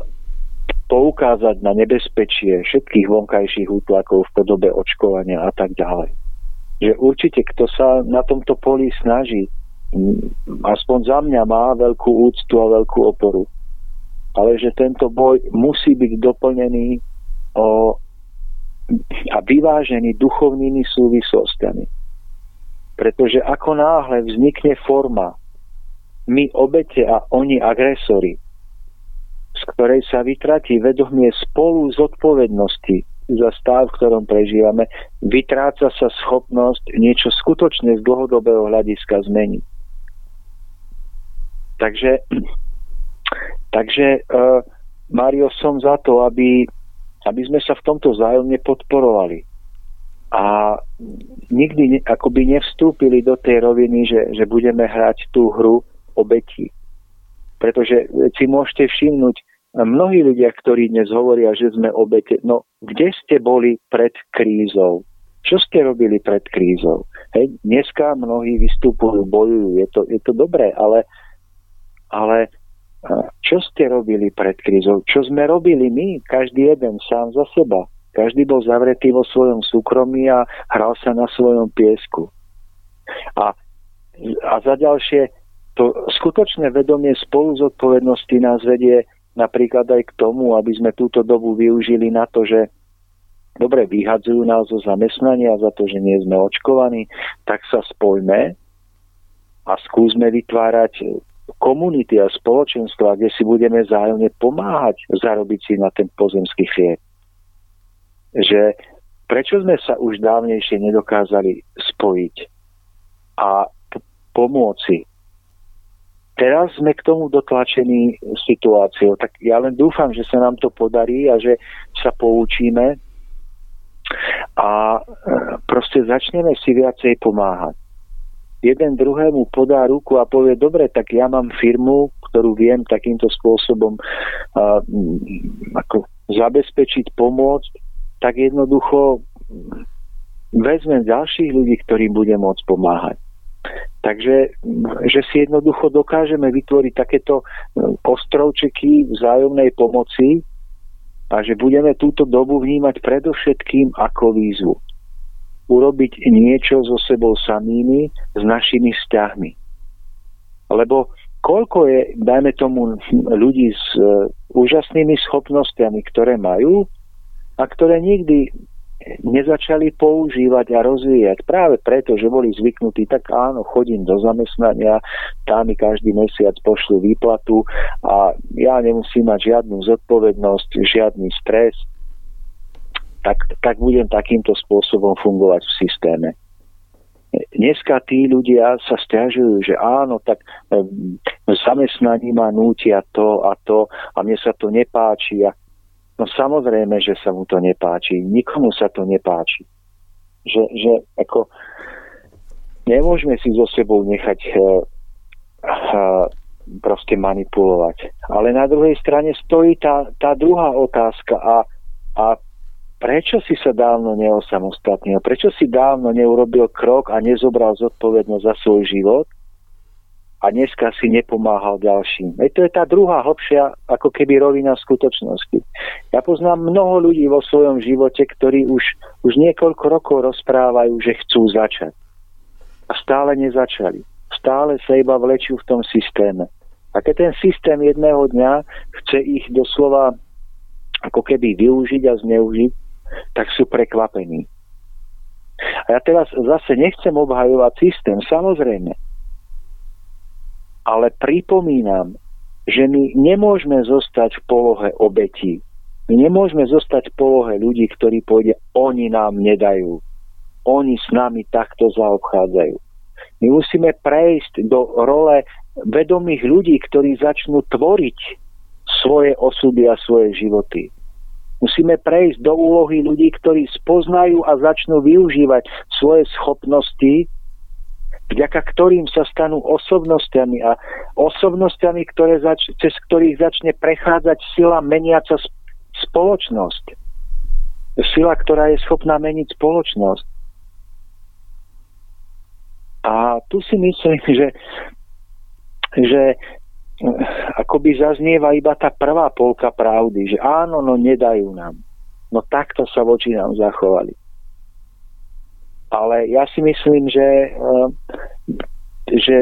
Speaker 2: poukázať na nebezpečie všetkých vonkajších útlakov v podobe očkovania a tak ďalej. Že určite, kto sa na tomto poli snaží, aspoň za mňa má veľkú úctu a veľkú oporu. Ale že tento boj musí byť doplnený o, a vyvážený duchovnými súvislostiami pretože ako náhle vznikne forma my obete a oni agresori, z ktorej sa vytratí vedomie spolu z odpovednosti za stav, v ktorom prežívame, vytráca sa schopnosť niečo skutočne z dlhodobého hľadiska zmeniť. Takže, takže uh, Mario, som za to, aby, aby sme sa v tomto zájomne podporovali a nikdy akoby nevstúpili do tej roviny, že, že budeme hrať tú hru obeti. Pretože si môžete všimnúť, mnohí ľudia, ktorí dnes hovoria, že sme obete, no kde ste boli pred krízou? Čo ste robili pred krízou? Hej, dneska mnohí vystupujú, bojujú, je to, je to dobré, ale, ale čo ste robili pred krízou? Čo sme robili my, každý jeden sám za seba? Každý bol zavretý vo svojom súkromí a hral sa na svojom piesku. A, a za ďalšie, to skutočné vedomie spolu zodpovednosti nás vedie napríklad aj k tomu, aby sme túto dobu využili na to, že dobre vyhadzujú nás zo zamestnania za to, že nie sme očkovaní, tak sa spojme a skúsme vytvárať komunity a spoločenstva, kde si budeme zájomne pomáhať zarobiť si na ten pozemský chlieb že prečo sme sa už dávnejšie nedokázali spojiť a p- pomôcť Teraz sme k tomu dotlačení situáciou, tak ja len dúfam, že sa nám to podarí a že sa poučíme a e, proste začneme si viacej pomáhať. Jeden druhému podá ruku a povie, dobre, tak ja mám firmu, ktorú viem takýmto spôsobom uh, ako zabezpečiť, pomôcť tak jednoducho vezmem ďalších ľudí, ktorým budem môcť pomáhať. Takže, že si jednoducho dokážeme vytvoriť takéto e, ostrovčeky vzájomnej pomoci a že budeme túto dobu vnímať predovšetkým ako výzvu. Urobiť niečo so sebou samými, s našimi vzťahmi. Lebo koľko je, dajme tomu, ľudí s uh, úžasnými schopnosťami, ktoré majú, a ktoré nikdy nezačali používať a rozvíjať práve preto, že boli zvyknutí, tak áno, chodím do zamestnania, tam mi každý mesiac pošlu výplatu a ja nemusím mať žiadnu zodpovednosť, žiadny stres, tak, tak budem takýmto spôsobom fungovať v systéme. Dneska tí ľudia sa stiažujú, že áno, tak zamestnaní ma nútia to a to a mne sa to nepáči a No samozrejme, že sa mu to nepáči. Nikomu sa to nepáči. Že, že ako nemôžeme si so sebou nechať uh, uh, proste manipulovať. Ale na druhej strane stojí tá, tá druhá otázka a, a prečo si sa dávno neosamostatnil? Prečo si dávno neurobil krok a nezobral zodpovednosť za svoj život? a dneska si nepomáhal ďalším. Veď to je tá druhá hlbšia ako keby rovina skutočnosti. Ja poznám mnoho ľudí vo svojom živote, ktorí už, už niekoľko rokov rozprávajú, že chcú začať. A stále nezačali. Stále sa iba vlečú v tom systéme. A keď ten systém jedného dňa chce ich doslova ako keby využiť a zneužiť, tak sú prekvapení. A ja teraz zase nechcem obhajovať systém, samozrejme ale pripomínam, že my nemôžeme zostať v polohe obetí. My nemôžeme zostať v polohe ľudí, ktorí pôjde, oni nám nedajú. oni s nami takto zaobchádzajú. My musíme prejsť do role vedomých ľudí, ktorí začnú tvoriť svoje osudy a svoje životy. Musíme prejsť do úlohy ľudí, ktorí spoznajú a začnú využívať svoje schopnosti, vďaka ktorým sa stanú osobnostiami a osobnostiami, ktoré zač- cez ktorých začne prechádzať sila meniaca spoločnosť. Sila, ktorá je schopná meniť spoločnosť. A tu si myslím, že, že akoby zaznieva iba tá prvá polka pravdy, že áno, no nedajú nám. No takto sa voči nám zachovali. Ale ja si myslím, že, eh, že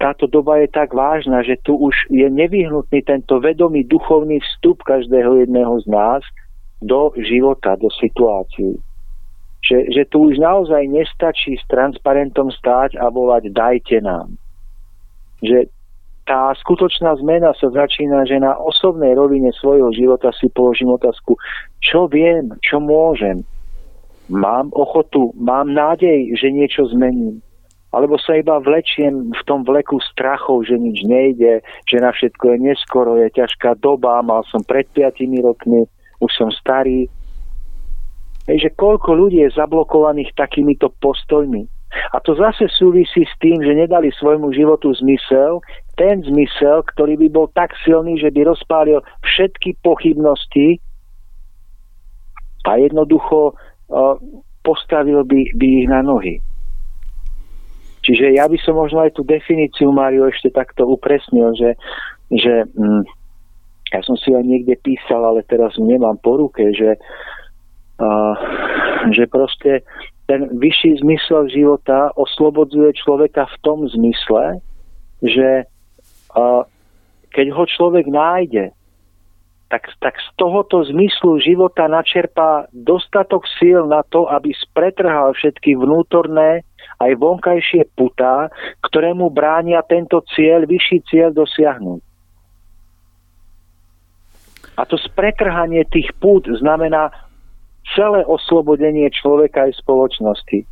Speaker 2: táto doba je tak vážna, že tu už je nevyhnutný tento vedomý duchovný vstup každého jedného z nás do života, do situácií. Že, že tu už naozaj nestačí s transparentom stáť a volať dajte nám. Že tá skutočná zmena sa začína, že na osobnej rovine svojho života si položím otázku, čo viem, čo môžem. Mám ochotu, mám nádej, že niečo zmením. Alebo sa iba vlečiem v tom vleku strachov, že nič nejde, že na všetko je neskoro, je ťažká doba, mal som pred 5 rokmi, už som starý. Hej, že koľko ľudí je zablokovaných takýmito postojmi. A to zase súvisí s tým, že nedali svojmu životu zmysel, ten zmysel, ktorý by bol tak silný, že by rozpálil všetky pochybnosti a jednoducho uh, postavil by, by ich na nohy. Čiže ja by som možno aj tú definíciu, Mário, ešte takto upresnil, že, že hm, ja som si aj niekde písal, ale teraz nemám po ruke, že, uh, že proste ten vyšší zmysel života oslobodzuje človeka v tom zmysle, že keď ho človek nájde, tak, tak z tohoto zmyslu života načerpá dostatok síl na to, aby spretrhal všetky vnútorné aj vonkajšie putá, ktoré mu bránia tento cieľ, vyšší cieľ dosiahnuť. A to spretrhanie tých pút znamená celé oslobodenie človeka aj spoločnosti.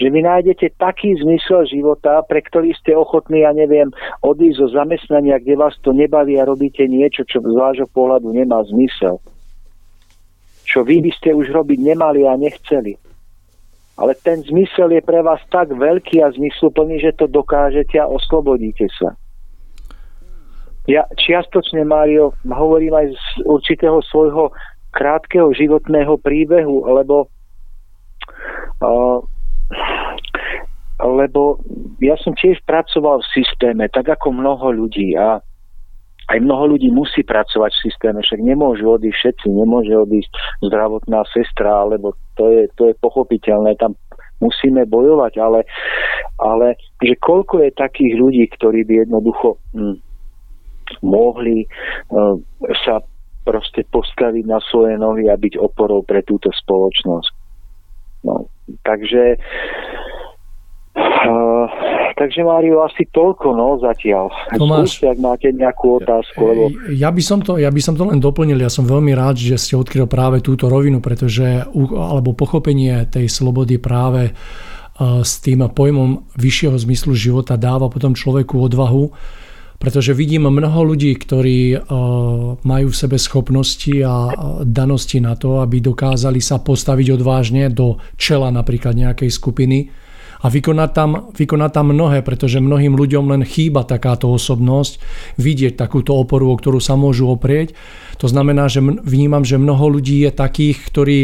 Speaker 2: Že vy nájdete taký zmysel života, pre ktorý ste ochotní, ja neviem, odísť zo zamestnania, kde vás to nebaví a robíte niečo, čo z vášho pohľadu nemá zmysel. Čo vy by ste už robiť nemali a nechceli. Ale ten zmysel je pre vás tak veľký a zmysluplný, že to dokážete a oslobodíte sa. Ja čiastočne, Mário, hovorím aj z určitého svojho krátkeho životného príbehu, lebo uh, lebo ja som tiež pracoval v systéme, tak ako mnoho ľudí a aj mnoho ľudí musí pracovať v systéme, však nemôžu odísť všetci, nemôže odísť zdravotná sestra, alebo to je, to je pochopiteľné, tam musíme bojovať, ale, ale že koľko je takých ľudí, ktorí by jednoducho hm, mohli uh, sa proste postaviť na svoje nohy a byť oporou pre túto spoločnosť. No, takže Uh, takže Mário, asi toľko no zatiaľ. Tomáš, Skúste, ak máte nejakú otázku. Lebo...
Speaker 1: Ja, by som to, ja by som to len doplnil. Ja som veľmi rád, že ste odkryl práve túto rovinu, pretože alebo pochopenie tej slobody práve uh, s tým pojmom vyššieho zmyslu života dáva potom človeku odvahu pretože vidím mnoho ľudí, ktorí eh, majú v sebe schopnosti a danosti na to, aby dokázali sa postaviť odvážne do čela napríklad nejakej skupiny a vykonať tam, vykonať tam mnohé, pretože mnohým ľuďom len chýba takáto osobnosť, vidieť takúto oporu, o ktorú sa môžu oprieť. To znamená, že vnímam, že mnoho ľudí je takých, ktorí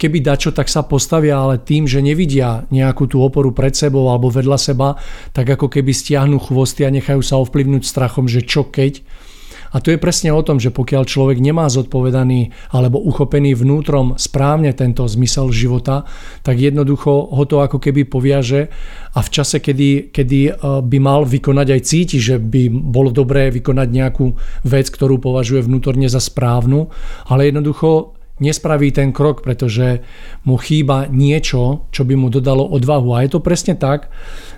Speaker 1: keby dačo, tak sa postavia, ale tým, že nevidia nejakú tú oporu pred sebou alebo vedľa seba, tak ako keby stiahnu chvosty a nechajú sa ovplyvnúť strachom, že čo keď. A to je presne o tom, že pokiaľ človek nemá zodpovedaný alebo uchopený vnútrom správne tento zmysel života, tak jednoducho ho to ako keby poviaže a v čase, kedy, kedy e, by mal vykonať aj cíti, že by bolo dobré vykonať nejakú vec, ktorú považuje vnútorne za správnu, ale jednoducho nespraví ten krok, pretože mu chýba niečo, čo by mu dodalo odvahu. A je to presne tak,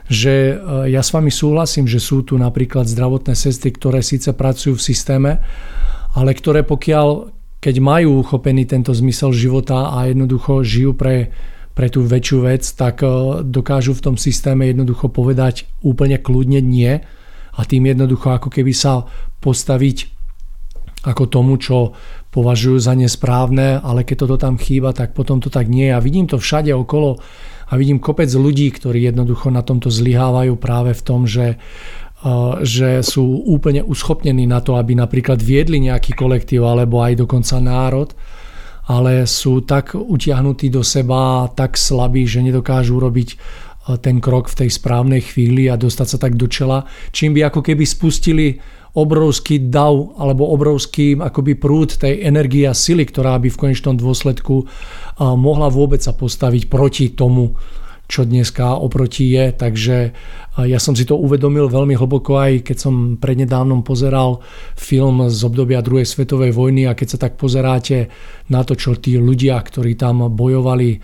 Speaker 1: že e, ja s vami súhlasím, že sú tu napríklad zdravotné sestry, ktoré síce pracujú v systéme, ale ktoré pokiaľ, keď majú uchopený tento zmysel života a jednoducho žijú pre pre tú väčšiu vec, tak dokážu v tom systéme jednoducho povedať úplne kľudne nie a tým jednoducho ako keby sa postaviť ako tomu, čo považujú za nesprávne, ale keď toto tam chýba, tak potom to tak nie je. A vidím to všade okolo a vidím kopec ľudí, ktorí jednoducho na tomto zlyhávajú práve v tom, že že sú úplne uschopnení na to, aby napríklad viedli nejaký kolektív alebo aj dokonca národ, ale sú tak utiahnutí do seba, tak slabí, že nedokážu robiť ten krok v tej správnej chvíli a dostať sa tak do čela, čím by ako keby spustili obrovský dav alebo obrovský akoby prúd tej energie a sily, ktorá by v konečnom dôsledku mohla vôbec sa postaviť proti tomu, čo dneska oproti je. Takže ja som si to uvedomil veľmi hlboko aj keď som prednedávnom pozeral film z obdobia druhej svetovej vojny a keď sa tak pozeráte na to, čo tí ľudia, ktorí tam bojovali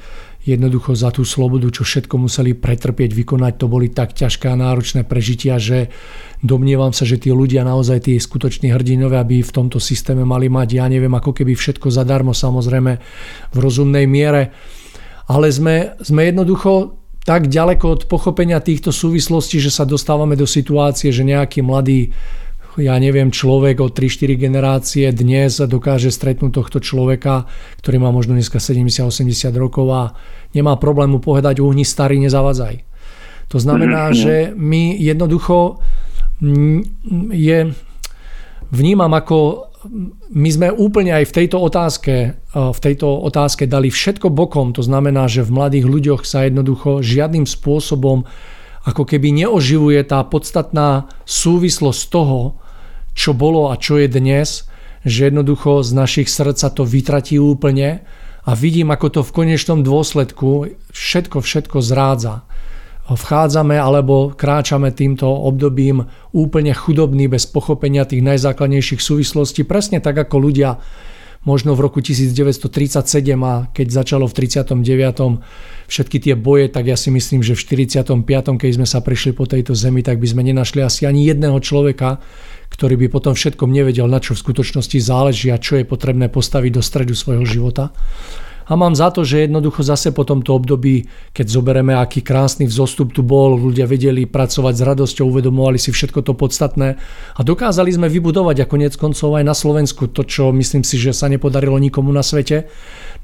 Speaker 1: jednoducho za tú slobodu, čo všetko museli pretrpieť, vykonať, to boli tak ťažké a náročné prežitia, že domnievam sa, že tí ľudia naozaj tí skutoční hrdinovia by v tomto systéme mali mať, ja neviem, ako keby všetko zadarmo, samozrejme v rozumnej miere. Ale sme, sme jednoducho tak ďaleko od pochopenia týchto súvislostí, že sa dostávame do situácie, že nejaký mladý ja neviem, človek o 3-4 generácie dnes dokáže stretnúť tohto človeka, ktorý má možno dneska 70-80 rokov a nemá problém mu povedať uhni starý, nezavadzaj. To znamená, mm-hmm. že my jednoducho je, vnímam ako my sme úplne aj v tejto otázke, v tejto otázke dali všetko bokom, to znamená, že v mladých ľuďoch sa jednoducho žiadnym spôsobom ako keby neoživuje tá podstatná súvislosť toho, čo bolo a čo je dnes, že jednoducho z našich srdca to vytratí úplne a vidím, ako to v konečnom dôsledku všetko, všetko zrádza. Vchádzame alebo kráčame týmto obdobím úplne chudobný, bez pochopenia tých najzákladnejších súvislostí, presne tak ako ľudia možno v roku 1937 a keď začalo v 39. všetky tie boje, tak ja si myslím, že v 45. keď sme sa prišli po tejto zemi, tak by sme nenašli asi ani jedného človeka, ktorý by potom všetkom nevedel, na čo v skutočnosti záleží a čo je potrebné postaviť do stredu svojho života. A mám za to, že jednoducho zase po tomto období, keď zoberieme, aký krásny vzostup tu bol, ľudia vedeli pracovať s radosťou, uvedomovali si všetko to podstatné a dokázali sme vybudovať ako konec koncov aj na Slovensku to, čo myslím si, že sa nepodarilo nikomu na svete.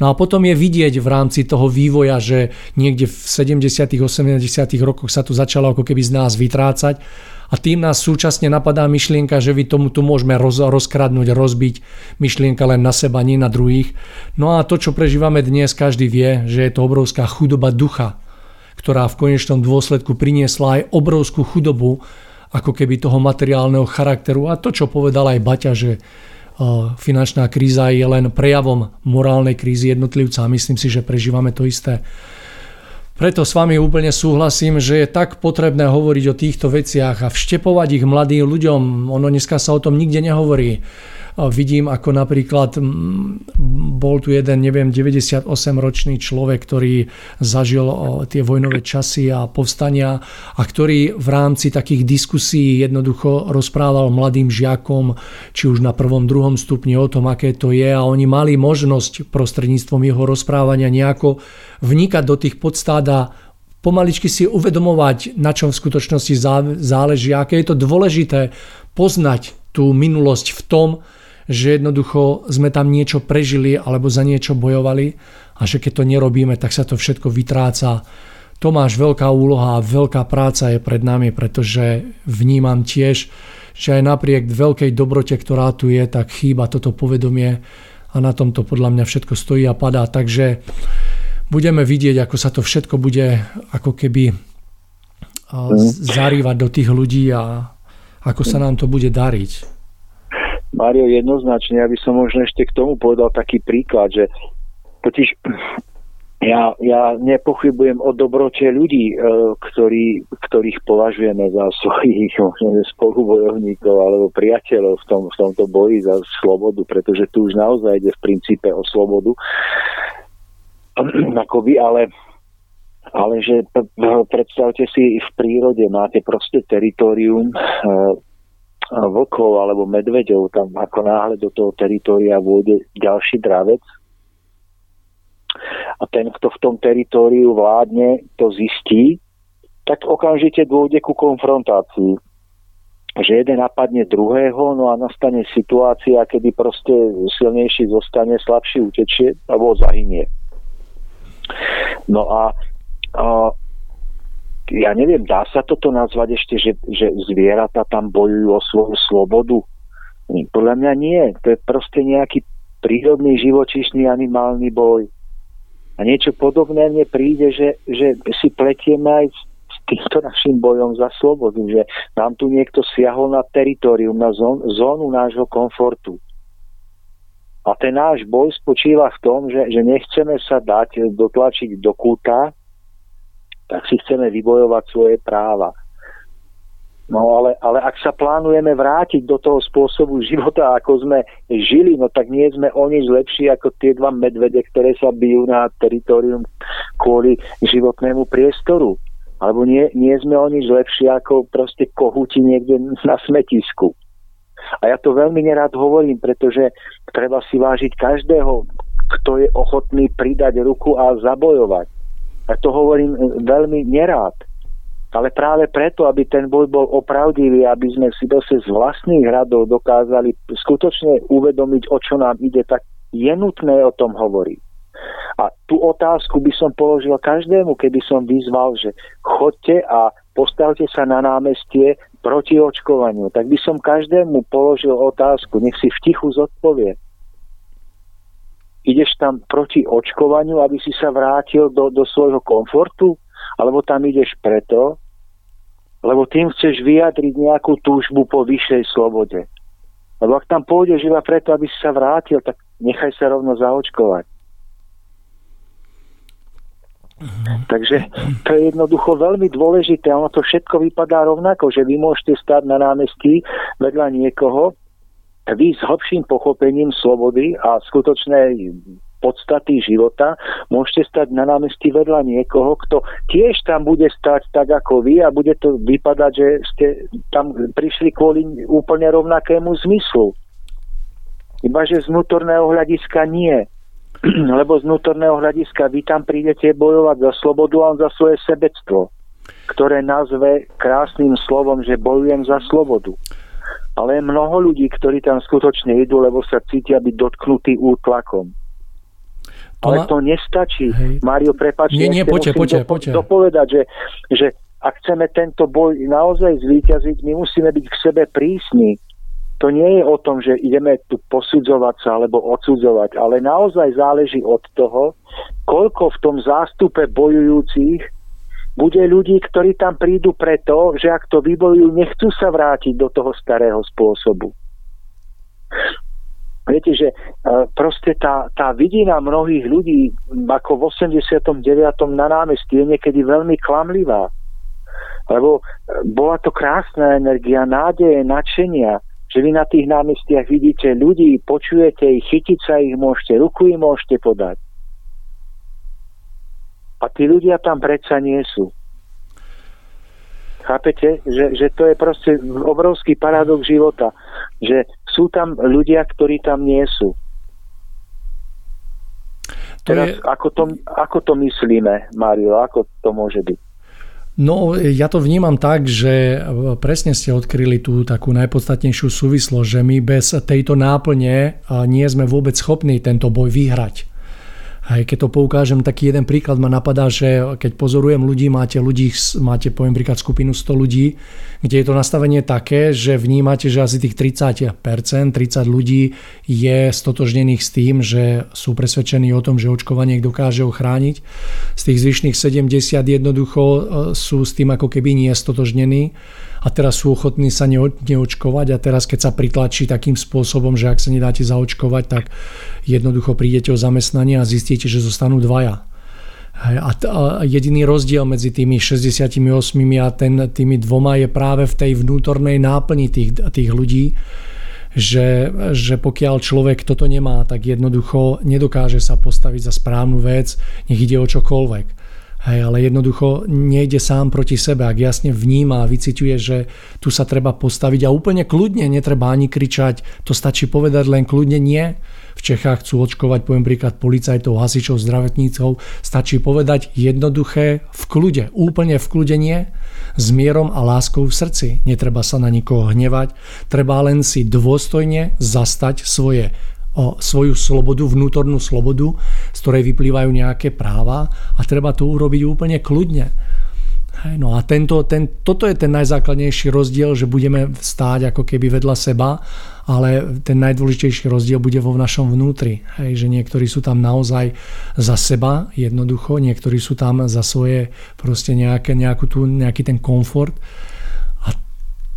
Speaker 1: No a potom je vidieť v rámci toho vývoja, že niekde v 70. 80. rokoch sa tu začalo ako keby z nás vytrácať a tým nás súčasne napadá myšlienka, že vy tomu tu môžeme roz, rozkradnúť, rozbiť myšlienka len na seba, nie na druhých. No a to, čo prežívame dnes, každý vie, že je to obrovská chudoba ducha, ktorá v konečnom dôsledku priniesla aj obrovskú chudobu ako keby toho materiálneho charakteru. A to, čo povedal aj Baťa, že e, finančná kríza je len prejavom morálnej krízy jednotlivca a myslím si, že prežívame to isté preto s vami úplne súhlasím, že je tak potrebné hovoriť o týchto veciach a vštepovať ich mladým ľuďom. Ono dneska sa o tom nikde nehovorí vidím, ako napríklad bol tu jeden, neviem, 98-ročný človek, ktorý zažil tie vojnové časy a povstania a ktorý v rámci takých diskusí jednoducho rozprával mladým žiakom, či už na prvom, druhom stupni o tom, aké to je. A oni mali možnosť prostredníctvom jeho rozprávania nejako vnikať do tých podstát a pomaličky si uvedomovať, na čom v skutočnosti záleží, aké je to dôležité poznať tú minulosť v tom, že jednoducho sme tam niečo prežili alebo za niečo bojovali a že keď to nerobíme, tak sa to všetko vytráca. To máš veľká úloha a veľká práca je pred nami, pretože vnímam tiež, že aj napriek veľkej dobrote, ktorá tu je, tak chýba toto povedomie a na tomto podľa mňa všetko stojí a padá. Takže budeme vidieť, ako sa to všetko bude ako keby mhm. zarývať do tých ľudí a ako sa nám to bude dariť.
Speaker 2: Mario, jednoznačne, ja by som možno ešte k tomu povedal taký príklad, že totiž ja, ja nepochybujem o dobrote ľudí, e, ktorí, ktorých považujeme za svojich možno spolubojovníkov alebo priateľov v, tom, v tomto boji za slobodu, pretože tu už naozaj ide v princípe o slobodu. Akoby, ale ale že predstavte si, v prírode máte proste teritorium, e, vlkov alebo medveďov, tam ako náhle do toho teritoria vôjde ďalší dravec, a ten, kto v tom teritóriu vládne, to zistí, tak okamžite dôjde ku konfrontácii. Že jeden napadne druhého, no a nastane situácia, kedy proste silnejší zostane, slabší utečie alebo zahynie. No a, a ja neviem, dá sa toto nazvať ešte, že, že zvieratá tam bojujú o svoju slobodu? Podľa mňa nie. To je proste nejaký prírodný živočíšny animálny boj. A niečo podobné mne príde, že, že si pletieme aj s týmto našim bojom za slobodu, že nám tu niekto siahol na teritorium, na zón, zónu nášho komfortu. A ten náš boj spočíva v tom, že, že nechceme sa dať dotlačiť do kúta, tak si chceme vybojovať svoje práva. No ale, ale ak sa plánujeme vrátiť do toho spôsobu života, ako sme žili, no tak nie sme o nič lepší ako tie dva medvede, ktoré sa bijú na teritorium kvôli životnému priestoru. Alebo nie, nie sme o nič lepší ako proste kohuti niekde na smetisku. A ja to veľmi nerád hovorím, pretože treba si vážiť každého, kto je ochotný pridať ruku a zabojovať. A to hovorím veľmi nerád ale práve preto, aby ten boj bol opravdivý, aby sme si dosť z vlastných hradov dokázali skutočne uvedomiť, o čo nám ide, tak je nutné o tom hovoriť. A tú otázku by som položil každému, keby som vyzval, že chodte a postavte sa na námestie proti očkovaniu. Tak by som každému položil otázku, nech si v tichu zodpovie. Ideš tam proti očkovaniu, aby si sa vrátil do, do svojho komfortu? Alebo tam ideš preto, lebo tým chceš vyjadriť nejakú túžbu po vyššej slobode. Lebo ak tam pôjdeš iba preto, aby si sa vrátil, tak nechaj sa rovno zaočkovať. Takže to je jednoducho veľmi dôležité. Ono to všetko vypadá rovnako, že vy môžete stať na námestí vedľa niekoho, vy s hlbším pochopením slobody a skutočnej podstaty života, môžete stať na námestí vedľa niekoho, kto tiež tam bude stať tak ako vy a bude to vypadať, že ste tam prišli kvôli úplne rovnakému zmyslu. Iba, že z vnútorného hľadiska nie. Lebo z vnútorného hľadiska vy tam prídete bojovať za slobodu a za svoje sebectvo, ktoré nazve krásnym slovom, že bojujem za slobodu. Ale je mnoho ľudí, ktorí tam skutočne idú, lebo sa cítia byť dotknutí útlakom. Ale to nestačí. Hej. Mário, prepáč,
Speaker 1: nie, nie, poďte, poďte,
Speaker 2: do, poďte. dopovedať, že, že ak chceme tento boj naozaj zvíťaziť, my musíme byť k sebe prísni. To nie je o tom, že ideme tu posudzovať sa alebo odsudzovať, ale naozaj záleží od toho, koľko v tom zástupe bojujúcich bude ľudí, ktorí tam prídu preto, že ak to vybojujú, nechcú sa vrátiť do toho starého spôsobu. Viete, že e, proste tá, tá vidina mnohých ľudí ako v 89. na námestí je niekedy veľmi klamlivá. Lebo e, bola to krásna energia, nádeje, nadšenia, že vy na tých námestiach vidíte ľudí, počujete ich, chytiť sa ich môžete, ruku im môžete podať. A tí ľudia tam predsa nie sú. Chápete? Že, že to je proste obrovský paradox života. Že sú tam ľudia, ktorí tam nie sú. To Teraz, je... ako, to, ako to myslíme, Mario? Ako to môže byť?
Speaker 1: No, ja to vnímam tak, že presne ste odkryli tú takú najpodstatnejšiu súvislosť, že my bez tejto náplne nie sme vôbec schopní tento boj vyhrať. Aj keď to poukážem, taký jeden príklad ma napadá, že keď pozorujem ľudí, máte ľudí, máte poviem príklad skupinu 100 ľudí, kde je to nastavenie také, že vnímate, že asi tých 30%, 30 ľudí je stotožnených s tým, že sú presvedčení o tom, že očkovanie dokáže ochrániť. Z tých zvyšných 70 jednoducho e, sú s tým ako keby nie stotožnení a teraz sú ochotní sa neočkovať a teraz keď sa pritlačí takým spôsobom, že ak sa nedáte zaočkovať, tak jednoducho prídete o zamestnanie a zistíte, že zostanú dvaja. A, jediný rozdiel medzi tými 68 a ten, tými dvoma je práve v tej vnútornej náplni tých, tých ľudí, že, že pokiaľ človek toto nemá, tak jednoducho nedokáže sa postaviť za správnu vec, nech ide o čokoľvek. Hej, ale jednoducho nejde sám proti sebe, ak jasne vníma a vyciťuje, že tu sa treba postaviť a úplne kľudne, netreba ani kričať, to stačí povedať len kľudne nie. V Čechách chcú očkovať, poviem príklad, policajtov, hasičov, zdravotnícov. Stačí povedať jednoduché v kľude, úplne v kľude nie, s mierom a láskou v srdci. Netreba sa na nikoho hnevať, treba len si dôstojne zastať svoje o svoju slobodu, vnútornú slobodu, z ktorej vyplývajú nejaké práva a treba to urobiť úplne kľudne. No a tento, ten, toto je ten najzákladnejší rozdiel, že budeme stáť ako keby vedľa seba, ale ten najdôležitejší rozdiel bude vo našom vnútri. Hej, že niektorí sú tam naozaj za seba jednoducho, niektorí sú tam za svoje proste nejaké, nejakú tú, nejaký ten komfort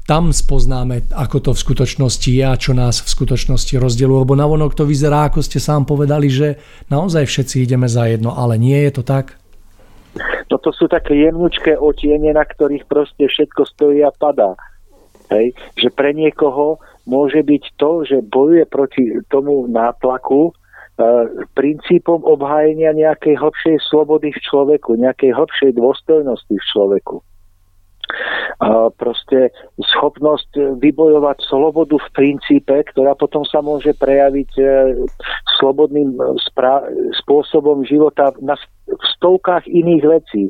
Speaker 1: tam spoznáme, ako to v skutočnosti je a čo nás v skutočnosti rozdieluje. Lebo navonok to vyzerá, ako ste sám povedali, že naozaj všetci ideme za jedno, ale nie je to tak?
Speaker 2: Toto sú také jemnučké otiene, na ktorých proste všetko stojí a padá. Hej? Že pre niekoho môže byť to, že bojuje proti tomu nátlaku, e, princípom obhájenia nejakej hlbšej slobody v človeku, nejakej hlbšej dôstojnosti v človeku proste schopnosť vybojovať slobodu v princípe, ktorá potom sa môže prejaviť e, slobodným e, spôsobom života na stovkách iných vecí.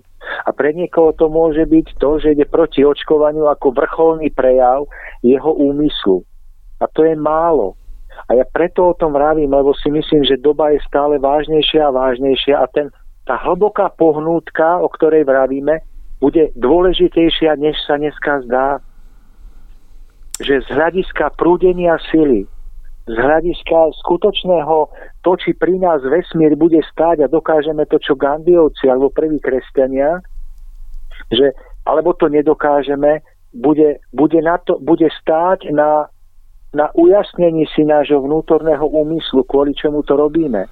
Speaker 2: A pre niekoho to môže byť to, že ide proti očkovaniu ako vrcholný prejav jeho úmyslu. A to je málo. A ja preto o tom vravím, lebo si myslím, že doba je stále vážnejšia a vážnejšia a ten, tá hlboká pohnútka, o ktorej vravíme, bude dôležitejšia, než sa dneska zdá. Že z hľadiska prúdenia sily, z hľadiska skutočného to, či pri nás vesmír bude stáť a dokážeme to, čo Gandiovci alebo prví kresťania, že, alebo to nedokážeme, bude, bude, na to, bude stáť na, na ujasnení si nášho vnútorného úmyslu, kvôli čomu to robíme.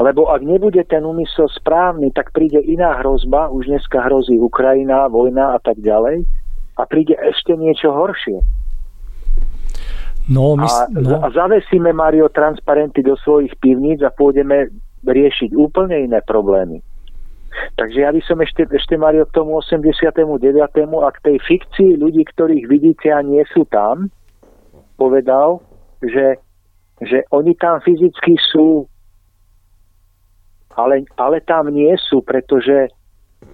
Speaker 2: Lebo ak nebude ten úmysel správny, tak príde iná hrozba, už dneska hrozí Ukrajina, vojna a tak ďalej, a príde ešte niečo horšie.
Speaker 1: No, my, a, no.
Speaker 2: a zavesíme, Mario, transparenty do svojich pivníc a pôjdeme riešiť úplne iné problémy. Takže ja by som ešte, ešte Mario, k tomu 89. a k tej fikcii ľudí, ktorých vidíte a nie sú tam, povedal, že, že oni tam fyzicky sú, ale, ale tam nie sú, pretože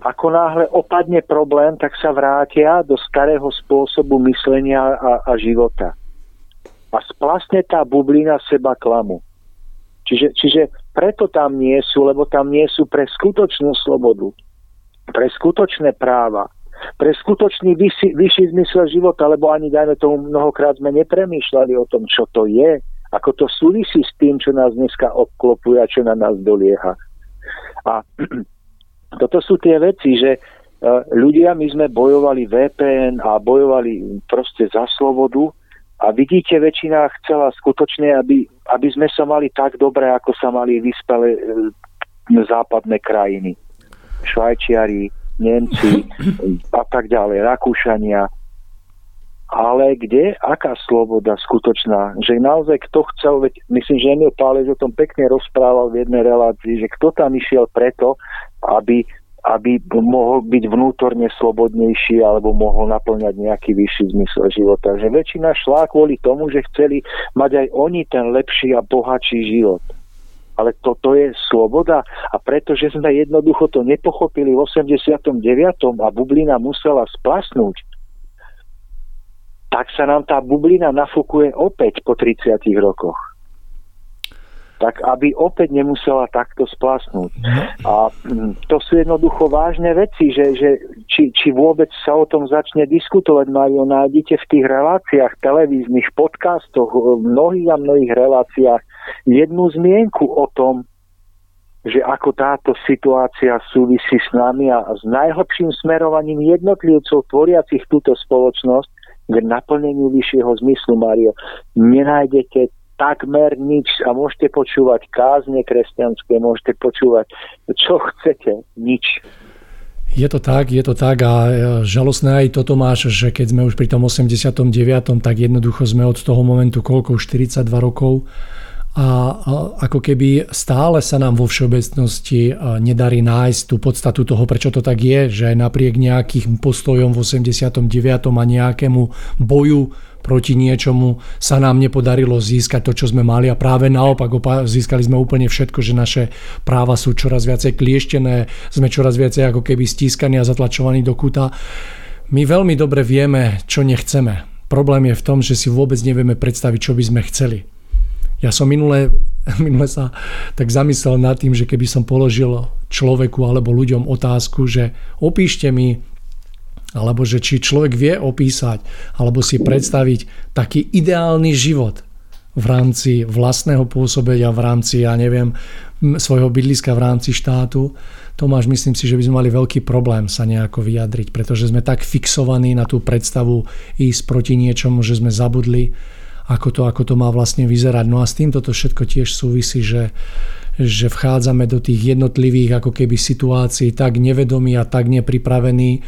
Speaker 2: ako náhle opadne problém, tak sa vrátia do starého spôsobu myslenia a, a života. A splasne tá bublina seba klamu. Čiže, čiže preto tam nie sú, lebo tam nie sú pre skutočnú slobodu, pre skutočné práva, pre skutočný vyšší, vyšší zmysel života, lebo ani, dajme tomu, mnohokrát sme nepremýšľali o tom, čo to je, ako to súvisí s tým, čo nás dneska obklopuje a čo na nás dolieha. A toto sú tie veci, že e, ľudia, my sme bojovali VPN a bojovali proste za slobodu a vidíte, väčšina chcela skutočne, aby, aby sme sa mali tak dobre, ako sa mali vyspelé e, západné krajiny. Švajčiari, Nemci a tak ďalej, Rakúšania ale kde, aká sloboda skutočná, že naozaj kto chcel, veď myslím, že Emil Pálež o tom pekne rozprával v jednej relácii, že kto tam išiel preto, aby, aby mohol byť vnútorne slobodnejší alebo mohol naplňať nejaký vyšší zmysel života. Že väčšina šla kvôli tomu, že chceli mať aj oni ten lepší a bohatší život. Ale toto je sloboda a pretože sme jednoducho to nepochopili v 89. a bublina musela splasnúť, tak sa nám tá bublina nafúkuje opäť po 30 rokoch. Tak aby opäť nemusela takto splasnúť. A mm, to sú jednoducho vážne veci, že, že či, či vôbec sa o tom začne diskutovať, Mario, nájdete v tých reláciách, televíznych podcastoch, v mnohých a mnohých reláciách jednu zmienku o tom, že ako táto situácia súvisí s nami a s najhlbším smerovaním jednotlivcov tvoriacich túto spoločnosť k naplneniu vyššieho zmyslu, Mario. Nenájdete takmer nič a môžete počúvať kázne kresťanské, môžete počúvať čo chcete, nič.
Speaker 1: Je to tak, je to tak a e, žalostné aj toto máš, že keď sme už pri tom 89. tak jednoducho sme od toho momentu koľko, 42 rokov a ako keby stále sa nám vo všeobecnosti nedarí nájsť tú podstatu toho, prečo to tak je, že napriek nejakým postojom v 89. a nejakému boju proti niečomu sa nám nepodarilo získať to, čo sme mali a práve naopak získali sme úplne všetko, že naše práva sú čoraz viacej klieštené, sme čoraz viacej ako keby stískaní a zatlačovaní do kúta. My veľmi dobre vieme, čo nechceme. Problém je v tom, že si vôbec nevieme predstaviť, čo by sme chceli. Ja som minule, minule sa tak zamyslel nad tým, že keby som položil človeku alebo ľuďom otázku, že opíšte mi, alebo že či človek vie opísať, alebo si predstaviť taký ideálny život v rámci vlastného pôsobenia, v rámci, ja neviem, svojho bydliska v rámci štátu, Tomáš, myslím si, že by sme mali veľký problém sa nejako vyjadriť, pretože sme tak fixovaní na tú predstavu ísť proti niečomu, že sme zabudli, ako to, ako to má vlastne vyzerať. No a s týmto to všetko tiež súvisí, že, že vchádzame do tých jednotlivých ako keby situácií tak nevedomí a tak nepripravení,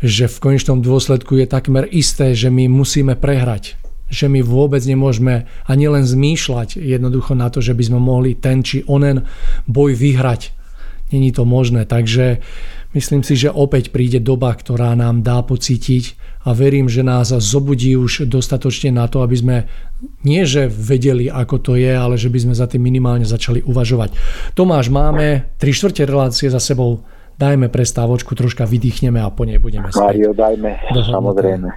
Speaker 1: že v konečnom dôsledku je takmer isté, že my musíme prehrať. Že my vôbec nemôžeme ani len zmýšľať jednoducho na to, že by sme mohli ten či onen boj vyhrať. Není to možné, takže myslím si, že opäť príde doba, ktorá nám dá pocítiť, a verím, že nás zobudí už dostatočne na to, aby sme nie že vedeli, ako to je, ale že by sme za tým minimálne začali uvažovať. Tomáš, máme 3 štvrte relácie za sebou. Dajme prestávočku, troška vydýchneme a po nej budeme
Speaker 2: späť. Mario, dajme, Dohodnuté. samozrejme.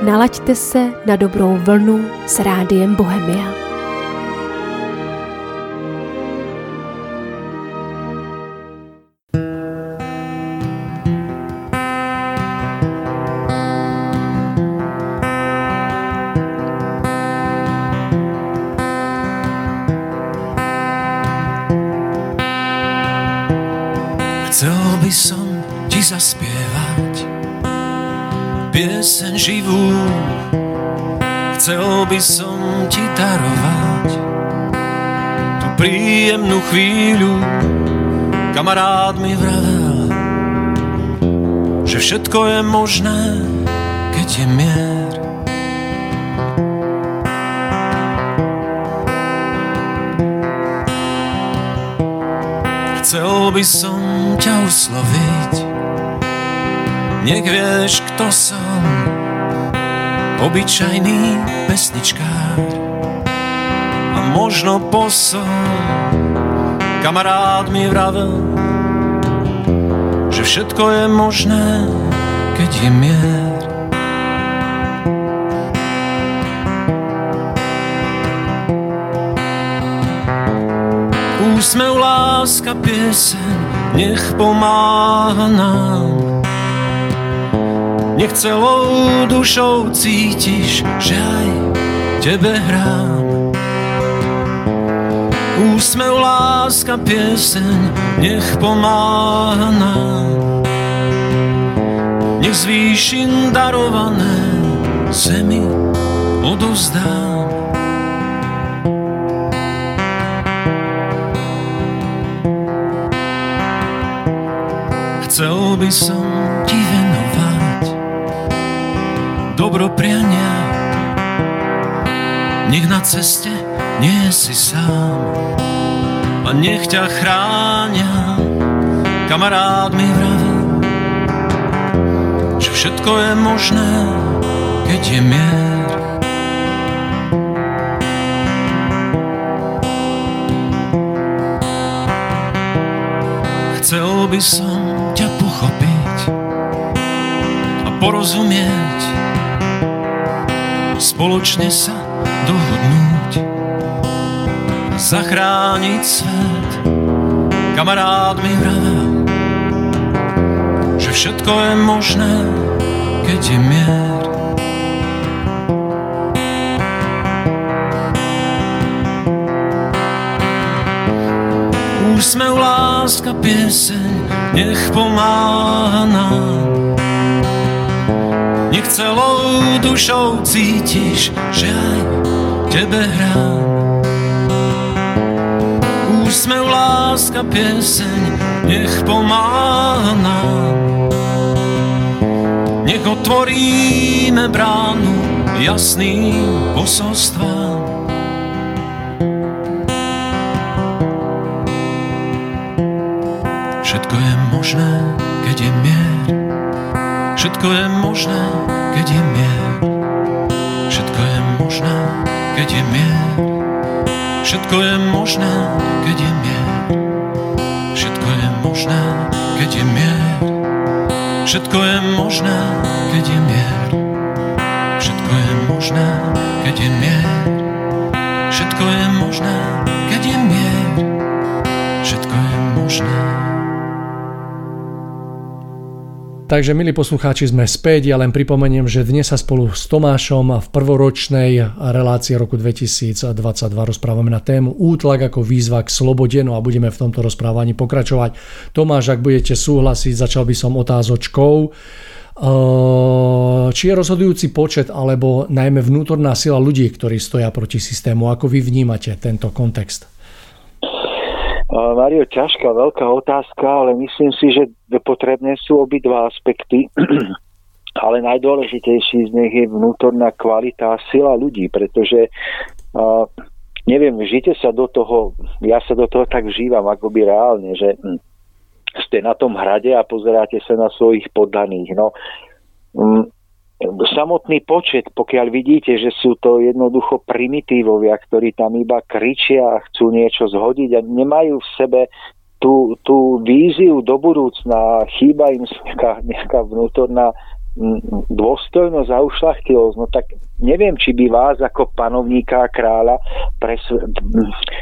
Speaker 3: Nalaďte se na dobrou vlnu s rádiem Bohemia.
Speaker 4: Živú. Chcel by som ti darovať Tú príjemnú chvíľu. Kamarát mi vravel Že všetko je možné, keď je mier. Chcel by som ťa usloviť. Nech vieš, kto som Obyčajný pesničkár. A možno posol Kamarát mi vravel Že všetko je možné Keď je mier. Úsmev, láska, pieseň Nech pomáha nám nech celou dušou cítiš, že aj tebe hrám. Úsmev, láska, pieseň, nech pomáha nám. Nech zvýšim darované zemi odozdám. Chcel by som ti dobro priania. Nech na ceste nie si sám a nech ťa chránia. Kamarád mi vravel, že všetko je možné, keď je mier. Chcel by som ťa pochopiť a porozumieť spoločne sa dohodnúť zachrániť svet. Kamarád mi vravel, že všetko je možné, keď je mier. Úsmev, láska, pieseň, nech pomáha nám celou dušou cítiš, že aj tebe hrám. Úsmev, láska, pieseň, nech pomáha nám. Nech otvoríme bránu jasným posolstvám. Všetko je možné, keď je mier. Všetko je možné, keď je mier. Všetko je možné, keď je mier. Všetko je možné, keď je mier. Všetko je možné, keď je mier. Všetko je možné, keď je mier. Všetko je možné, keď je mier. Všetko je možné,
Speaker 1: Takže, milí poslucháči, sme späť. Ja len pripomeniem, že dnes sa spolu s Tomášom v prvoročnej relácii roku 2022 rozprávame na tému útlak ako výzva k slobode, no a budeme v tomto rozprávaní pokračovať. Tomáš, ak budete súhlasiť, začal by som otázočkou. Či je rozhodujúci počet alebo najmä vnútorná sila ľudí, ktorí stoja proti systému? Ako vy vnímate tento kontext?
Speaker 2: Mario, ťažká, veľká otázka, ale myslím si, že potrebné sú obidva aspekty. ale najdôležitejší z nich je vnútorná kvalita a sila ľudí, pretože neviem, žite sa do toho, ja sa do toho tak vžívam akoby reálne, že hm, ste na tom hrade a pozeráte sa na svojich poddaných. No, hm, samotný počet, pokiaľ vidíte, že sú to jednoducho primitívovia, ktorí tam iba kričia a chcú niečo zhodiť a nemajú v sebe tú, tú víziu do budúcna, chýba im nejaká, nejaká vnútorná dôstojnosť a ušlachtilosť, no tak neviem, či by vás ako panovníka a kráľa presve-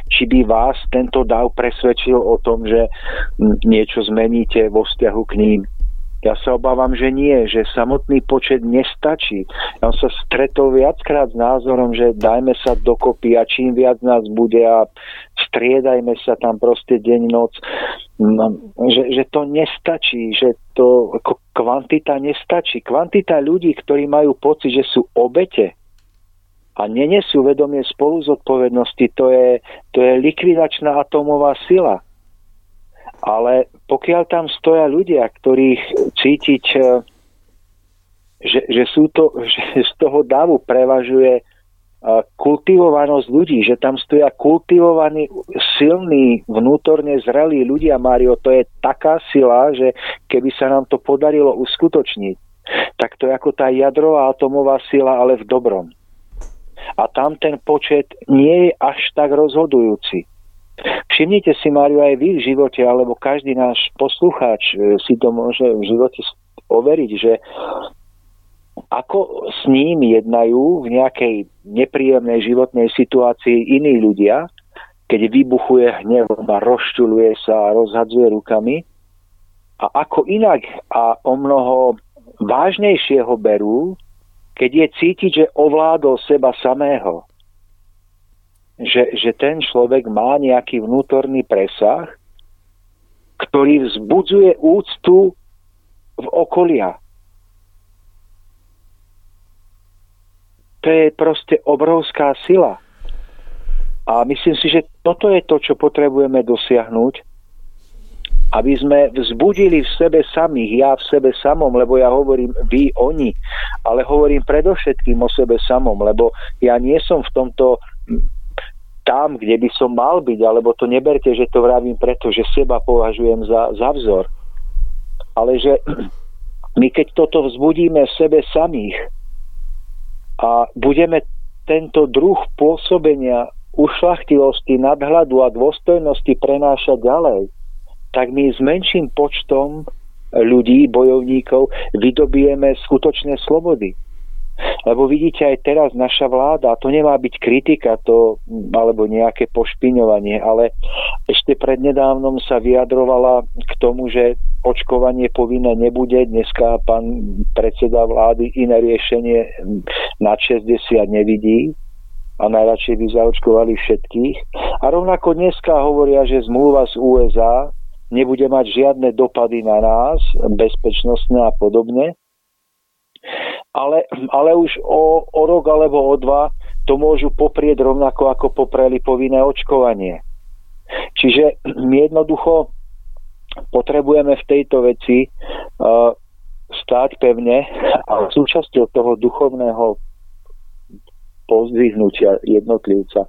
Speaker 2: či by vás tento dav presvedčil o tom, že niečo zmeníte vo vzťahu k ním. Ja sa obávam, že nie, že samotný počet nestačí. Ja som sa stretol viackrát s názorom, že dajme sa dokopy a čím viac nás bude a striedajme sa tam proste deň, noc. No, že, že to nestačí, že to ako kvantita nestačí. Kvantita ľudí, ktorí majú pocit, že sú obete a nenesú vedomie spolu zodpovednosti, to je, to je likvidačná atomová sila ale pokiaľ tam stoja ľudia, ktorých cítiť, e, že, že, sú to, že z toho davu prevažuje e, kultivovanosť ľudí, že tam stoja kultivovaní, silní, vnútorne zrelí ľudia, Mário, to je taká sila, že keby sa nám to podarilo uskutočniť, tak to je ako tá jadrová atomová sila, ale v dobrom. A tam ten počet nie je až tak rozhodujúci. Všimnite si, Máriu, aj vy v živote, alebo každý náš poslucháč e, si to môže v živote overiť, že ako s ním jednajú v nejakej nepríjemnej životnej situácii iní ľudia, keď vybuchuje hnevom a rozčuluje sa a rozhadzuje rukami, a ako inak a o mnoho vážnejšie ho berú, keď je cítiť, že ovládol seba samého že, že ten človek má nejaký vnútorný presah, ktorý vzbudzuje úctu v okolia. To je proste obrovská sila. A myslím si, že toto je to, čo potrebujeme dosiahnuť, aby sme vzbudili v sebe samých, ja v sebe samom, lebo ja hovorím vy, oni, ale hovorím predovšetkým o sebe samom, lebo ja nie som v tomto tam, kde by som mal byť, alebo to neberte, že to vravím preto, že seba považujem za, za vzor. Ale že my keď toto vzbudíme v sebe samých a budeme tento druh pôsobenia ušlachtilosti, nadhľadu a dôstojnosti prenášať ďalej, tak my s menším počtom ľudí, bojovníkov, vydobijeme skutočné slobody. Lebo vidíte aj teraz naša vláda, to nemá byť kritika to, alebo nejaké pošpiňovanie, ale ešte prednedávnom sa vyjadrovala k tomu, že očkovanie povinné nebude. Dneska pán predseda vlády iné riešenie na 60 nevidí a najradšej by zaočkovali všetkých. A rovnako dneska hovoria, že zmluva z USA nebude mať žiadne dopady na nás, bezpečnostné a podobne ale, ale už o, o rok alebo o dva to môžu poprieť rovnako ako popreli povinné očkovanie. Čiže my jednoducho potrebujeme v tejto veci uh, stáť pevne a súčasťou toho duchovného pozdvihnutia jednotlivca,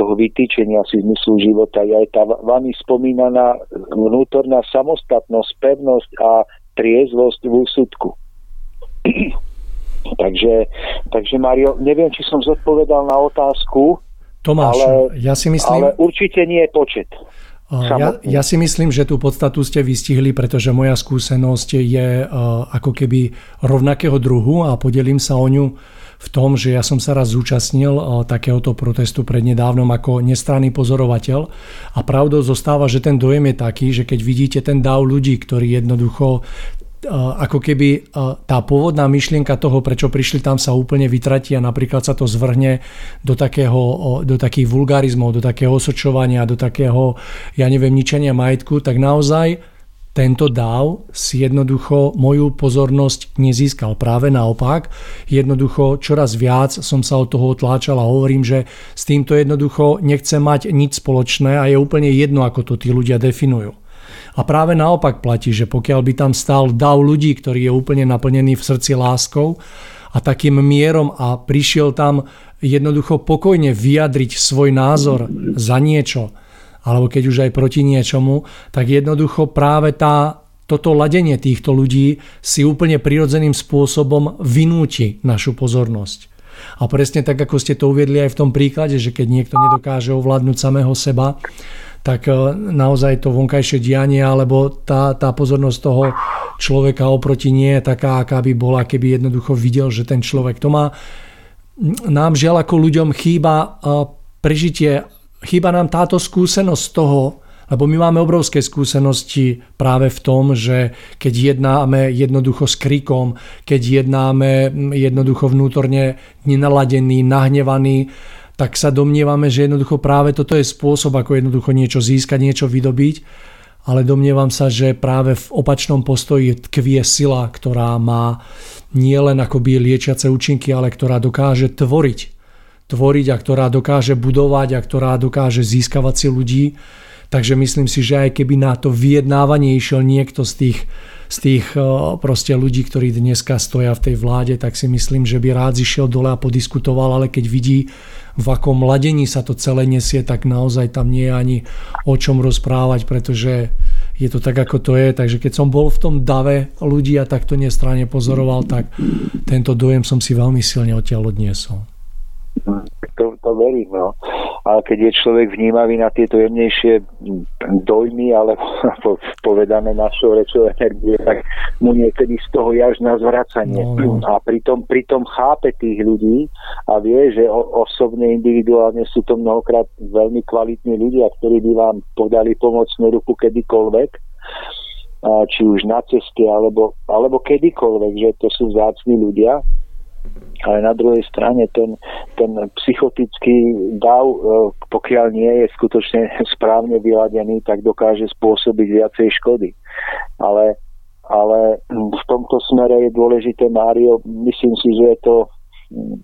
Speaker 2: toho vytýčenia si zmyslu života je aj tá vami spomínaná vnútorná samostatnosť, pevnosť a triezvosť v úsudku. takže, takže Mario, neviem, či som zodpovedal na otázku,
Speaker 1: Tomáš, ale, ja si myslím...
Speaker 2: Ale určite nie je počet.
Speaker 1: Ja, ja si myslím, že tú podstatu ste vystihli, pretože moja skúsenosť je uh, ako keby rovnakého druhu a podelím sa o ňu v tom, že ja som sa raz zúčastnil uh, takéhoto protestu prednedávnom ako nestranný pozorovateľ a pravdou zostáva, že ten dojem je taký, že keď vidíte ten dáv ľudí, ktorí jednoducho ako keby tá pôvodná myšlienka toho, prečo prišli tam sa úplne vytratí a napríklad sa to zvrhne do, takého, do takých vulgarizmov, do takého osočovania, do takého, ja neviem, ničenia majetku, tak naozaj tento dáv si jednoducho moju pozornosť nezískal. Práve naopak, jednoducho čoraz viac som sa od toho otláčal a hovorím, že s týmto jednoducho nechcem mať nič spoločné a je úplne jedno, ako to tí ľudia definujú. A práve naopak platí, že pokiaľ by tam stál dav ľudí, ktorý je úplne naplnený v srdci láskou a takým mierom a prišiel tam jednoducho pokojne vyjadriť svoj názor za niečo, alebo keď už aj proti niečomu, tak jednoducho práve tá, toto ladenie týchto ľudí si úplne prirodzeným spôsobom vynúti našu pozornosť. A presne tak, ako ste to uviedli aj v tom príklade, že keď niekto nedokáže ovládnuť samého seba, tak e, naozaj to vonkajšie dianie alebo tá, tá pozornosť toho človeka oproti nie je taká, aká by bola, keby jednoducho videl, že ten človek to má. Nám žiaľ ako ľuďom chýba e, prežitie, chýba nám táto skúsenosť toho, lebo my máme obrovské skúsenosti práve v tom, že keď jednáme jednoducho s krikom, keď jednáme jednoducho vnútorne nenaladený, nahnevaný, tak sa domnievame, že jednoducho práve toto je spôsob, ako jednoducho niečo získať, niečo vydobiť, ale domnievam sa, že práve v opačnom postoji tkvie sila, ktorá má nielen akoby liečiace účinky, ale ktorá dokáže tvoriť. Tvoriť a ktorá dokáže budovať a ktorá dokáže získavať si ľudí. Takže myslím si, že aj keby na to vyjednávanie išiel niekto z tých z tých eh, proste ľudí, ktorí dneska stoja v tej vláde, tak si myslím, že by rád zišiel dole a podiskutoval, ale keď vidí, v akom ladení sa to celé nesie, tak naozaj tam nie je ani o čom rozprávať, pretože je to tak, ako to je. Takže keď som bol v tom dave ľudí a takto nestranne pozoroval, tak tento dojem som si veľmi silne odtiaľ odniesol.
Speaker 2: To, to verím, no. Ale keď je človek vnímavý na tieto jemnejšie dojmy, alebo povedané našou rečou energie, tak mu niekedy z toho je až na zvracanie. No, no. A pritom, pritom chápe tých ľudí a vie, že osobne, individuálne sú to mnohokrát veľmi kvalitní ľudia, ktorí by vám podali pomocnú ruku kedykoľvek či už na ceste alebo, alebo kedykoľvek, že to sú vzácni ľudia ale na druhej strane ten, ten psychotický dav, e, pokiaľ nie je skutočne správne vyladený, tak dokáže spôsobiť viacej škody. Ale, ale v tomto smere je dôležité, Mário, myslím si, že je to mm,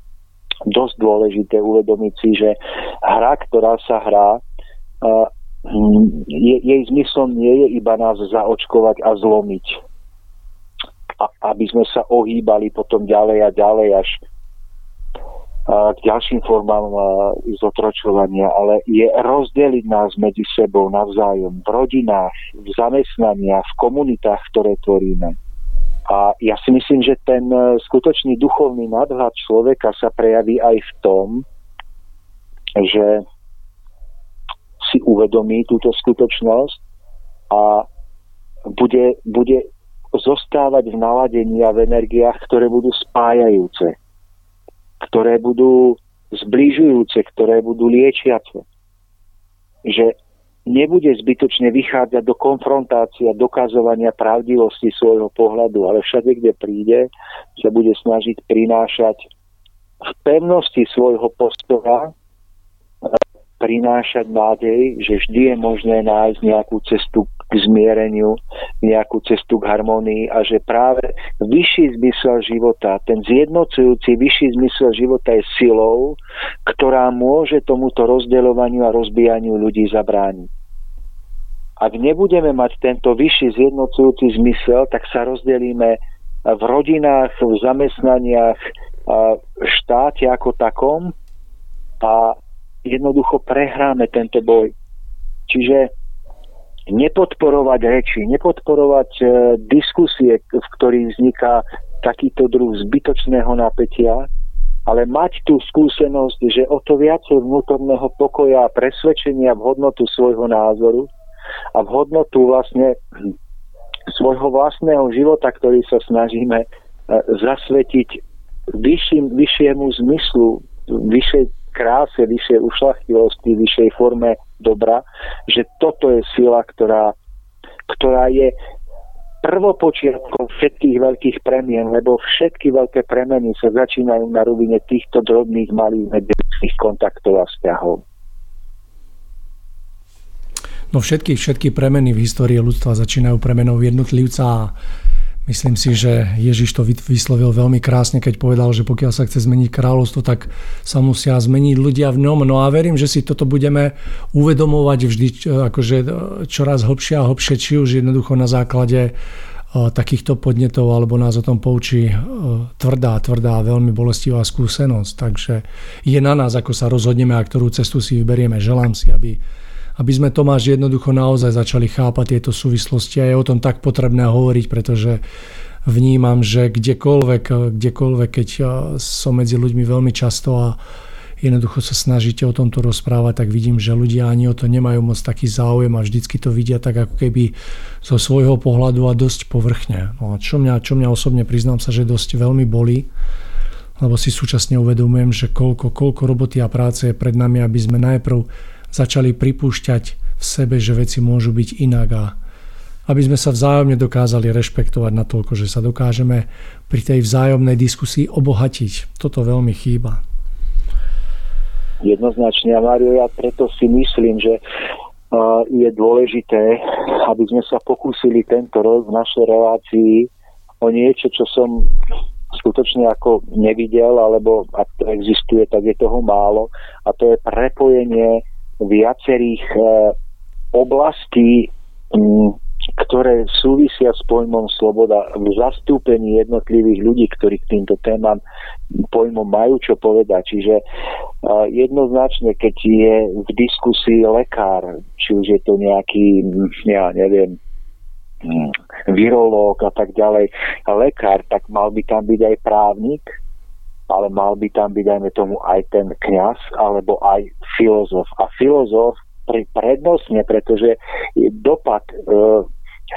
Speaker 2: dosť dôležité uvedomiť si, že hra, ktorá sa hrá, e, mm, jej zmyslom nie je iba nás zaočkovať a zlomiť aby sme sa ohýbali potom ďalej a ďalej až k ďalším formám zotročovania, ale je rozdeliť nás medzi sebou navzájom v rodinách, v zamestnaniach, v komunitách, ktoré tvoríme. A ja si myslím, že ten e, skutočný duchovný nadhľad človeka sa prejaví aj v tom, že si uvedomí túto skutočnosť a bude, bude zostávať v naladení a v energiách, ktoré budú spájajúce, ktoré budú zbližujúce, ktoré budú liečiace. Že nebude zbytočne vychádzať do konfrontácie a dokazovania pravdivosti svojho pohľadu, ale všade, kde príde, sa bude snažiť prinášať v pevnosti svojho postoja prinášať nádej, že vždy je možné nájsť nejakú cestu k zmiereniu, nejakú cestu k harmonii a že práve vyšší zmysel života, ten zjednocujúci vyšší zmysel života je silou, ktorá môže tomuto rozdeľovaniu a rozbijaniu ľudí zabrániť. Ak nebudeme mať tento vyšší zjednocujúci zmysel, tak sa rozdelíme v rodinách, v zamestnaniach, v štáte ako takom a jednoducho prehráme tento boj. Čiže nepodporovať reči, nepodporovať e, diskusie, v ktorých vzniká takýto druh zbytočného napätia, ale mať tú skúsenosť, že o to viacej vnútorného pokoja a presvedčenia v hodnotu svojho názoru a v hodnotu vlastne svojho vlastného života, ktorý sa snažíme e, zasvetiť vyšším, vyššiemu zmyslu, vyššej kráse, vyššej ušlachtilosti, vyššej forme dobra, že toto je sila, ktorá, ktorá je prvopočiatkom všetkých veľkých premien, lebo všetky veľké premeny sa začínajú na rovine týchto drobných malých medziľudských kontaktov a vzťahov.
Speaker 1: No všetky, všetky premeny v histórii ľudstva začínajú premenou jednotlivca a Myslím si, že Ježiš to vyslovil veľmi krásne, keď povedal, že pokiaľ sa chce zmeniť kráľovstvo, tak sa musia zmeniť ľudia v ňom. No a verím, že si toto budeme uvedomovať vždy akože čoraz hlbšie a hlbšie, či už jednoducho na základe takýchto podnetov, alebo nás o tom poučí tvrdá, tvrdá, veľmi bolestivá skúsenosť. Takže je na nás, ako sa rozhodneme a ktorú cestu si vyberieme. Želám si, aby aby sme Tomáš jednoducho naozaj začali chápať tieto súvislosti a je o tom tak potrebné hovoriť, pretože vnímam, že kdekoľvek, kdekoľvek, keď som medzi ľuďmi veľmi často a jednoducho sa snažíte o tomto rozprávať, tak vidím, že ľudia ani o to nemajú moc taký záujem a vždycky to vidia tak ako keby zo svojho pohľadu a dosť povrchne. No čo mňa, čo mňa osobne priznám sa, že dosť veľmi boli, lebo si súčasne uvedomujem, že koľko, koľko roboty a práce je pred nami, aby sme najprv začali pripúšťať v sebe, že veci môžu byť inak a aby sme sa vzájomne dokázali rešpektovať na toľko, že sa dokážeme pri tej vzájomnej diskusii obohatiť. Toto veľmi chýba.
Speaker 2: Jednoznačne, Mario, ja preto si myslím, že je dôležité, aby sme sa pokúsili tento rok v našej relácii o niečo, čo som skutočne ako nevidel, alebo ak to existuje, tak je toho málo. A to je prepojenie viacerých e, oblastí, ktoré súvisia s pojmom sloboda v zastúpení jednotlivých ľudí, ktorí k týmto témam pojmom majú čo povedať. Čiže e, jednoznačne, keď je v diskusii lekár, či už je to nejaký, ja neviem, virológ a tak ďalej, lekár, tak mal by tam byť aj právnik, ale mal by tam byť, dajme tomu, aj ten kňaz alebo aj filozof. A filozof pri prednostne, pretože dopad e,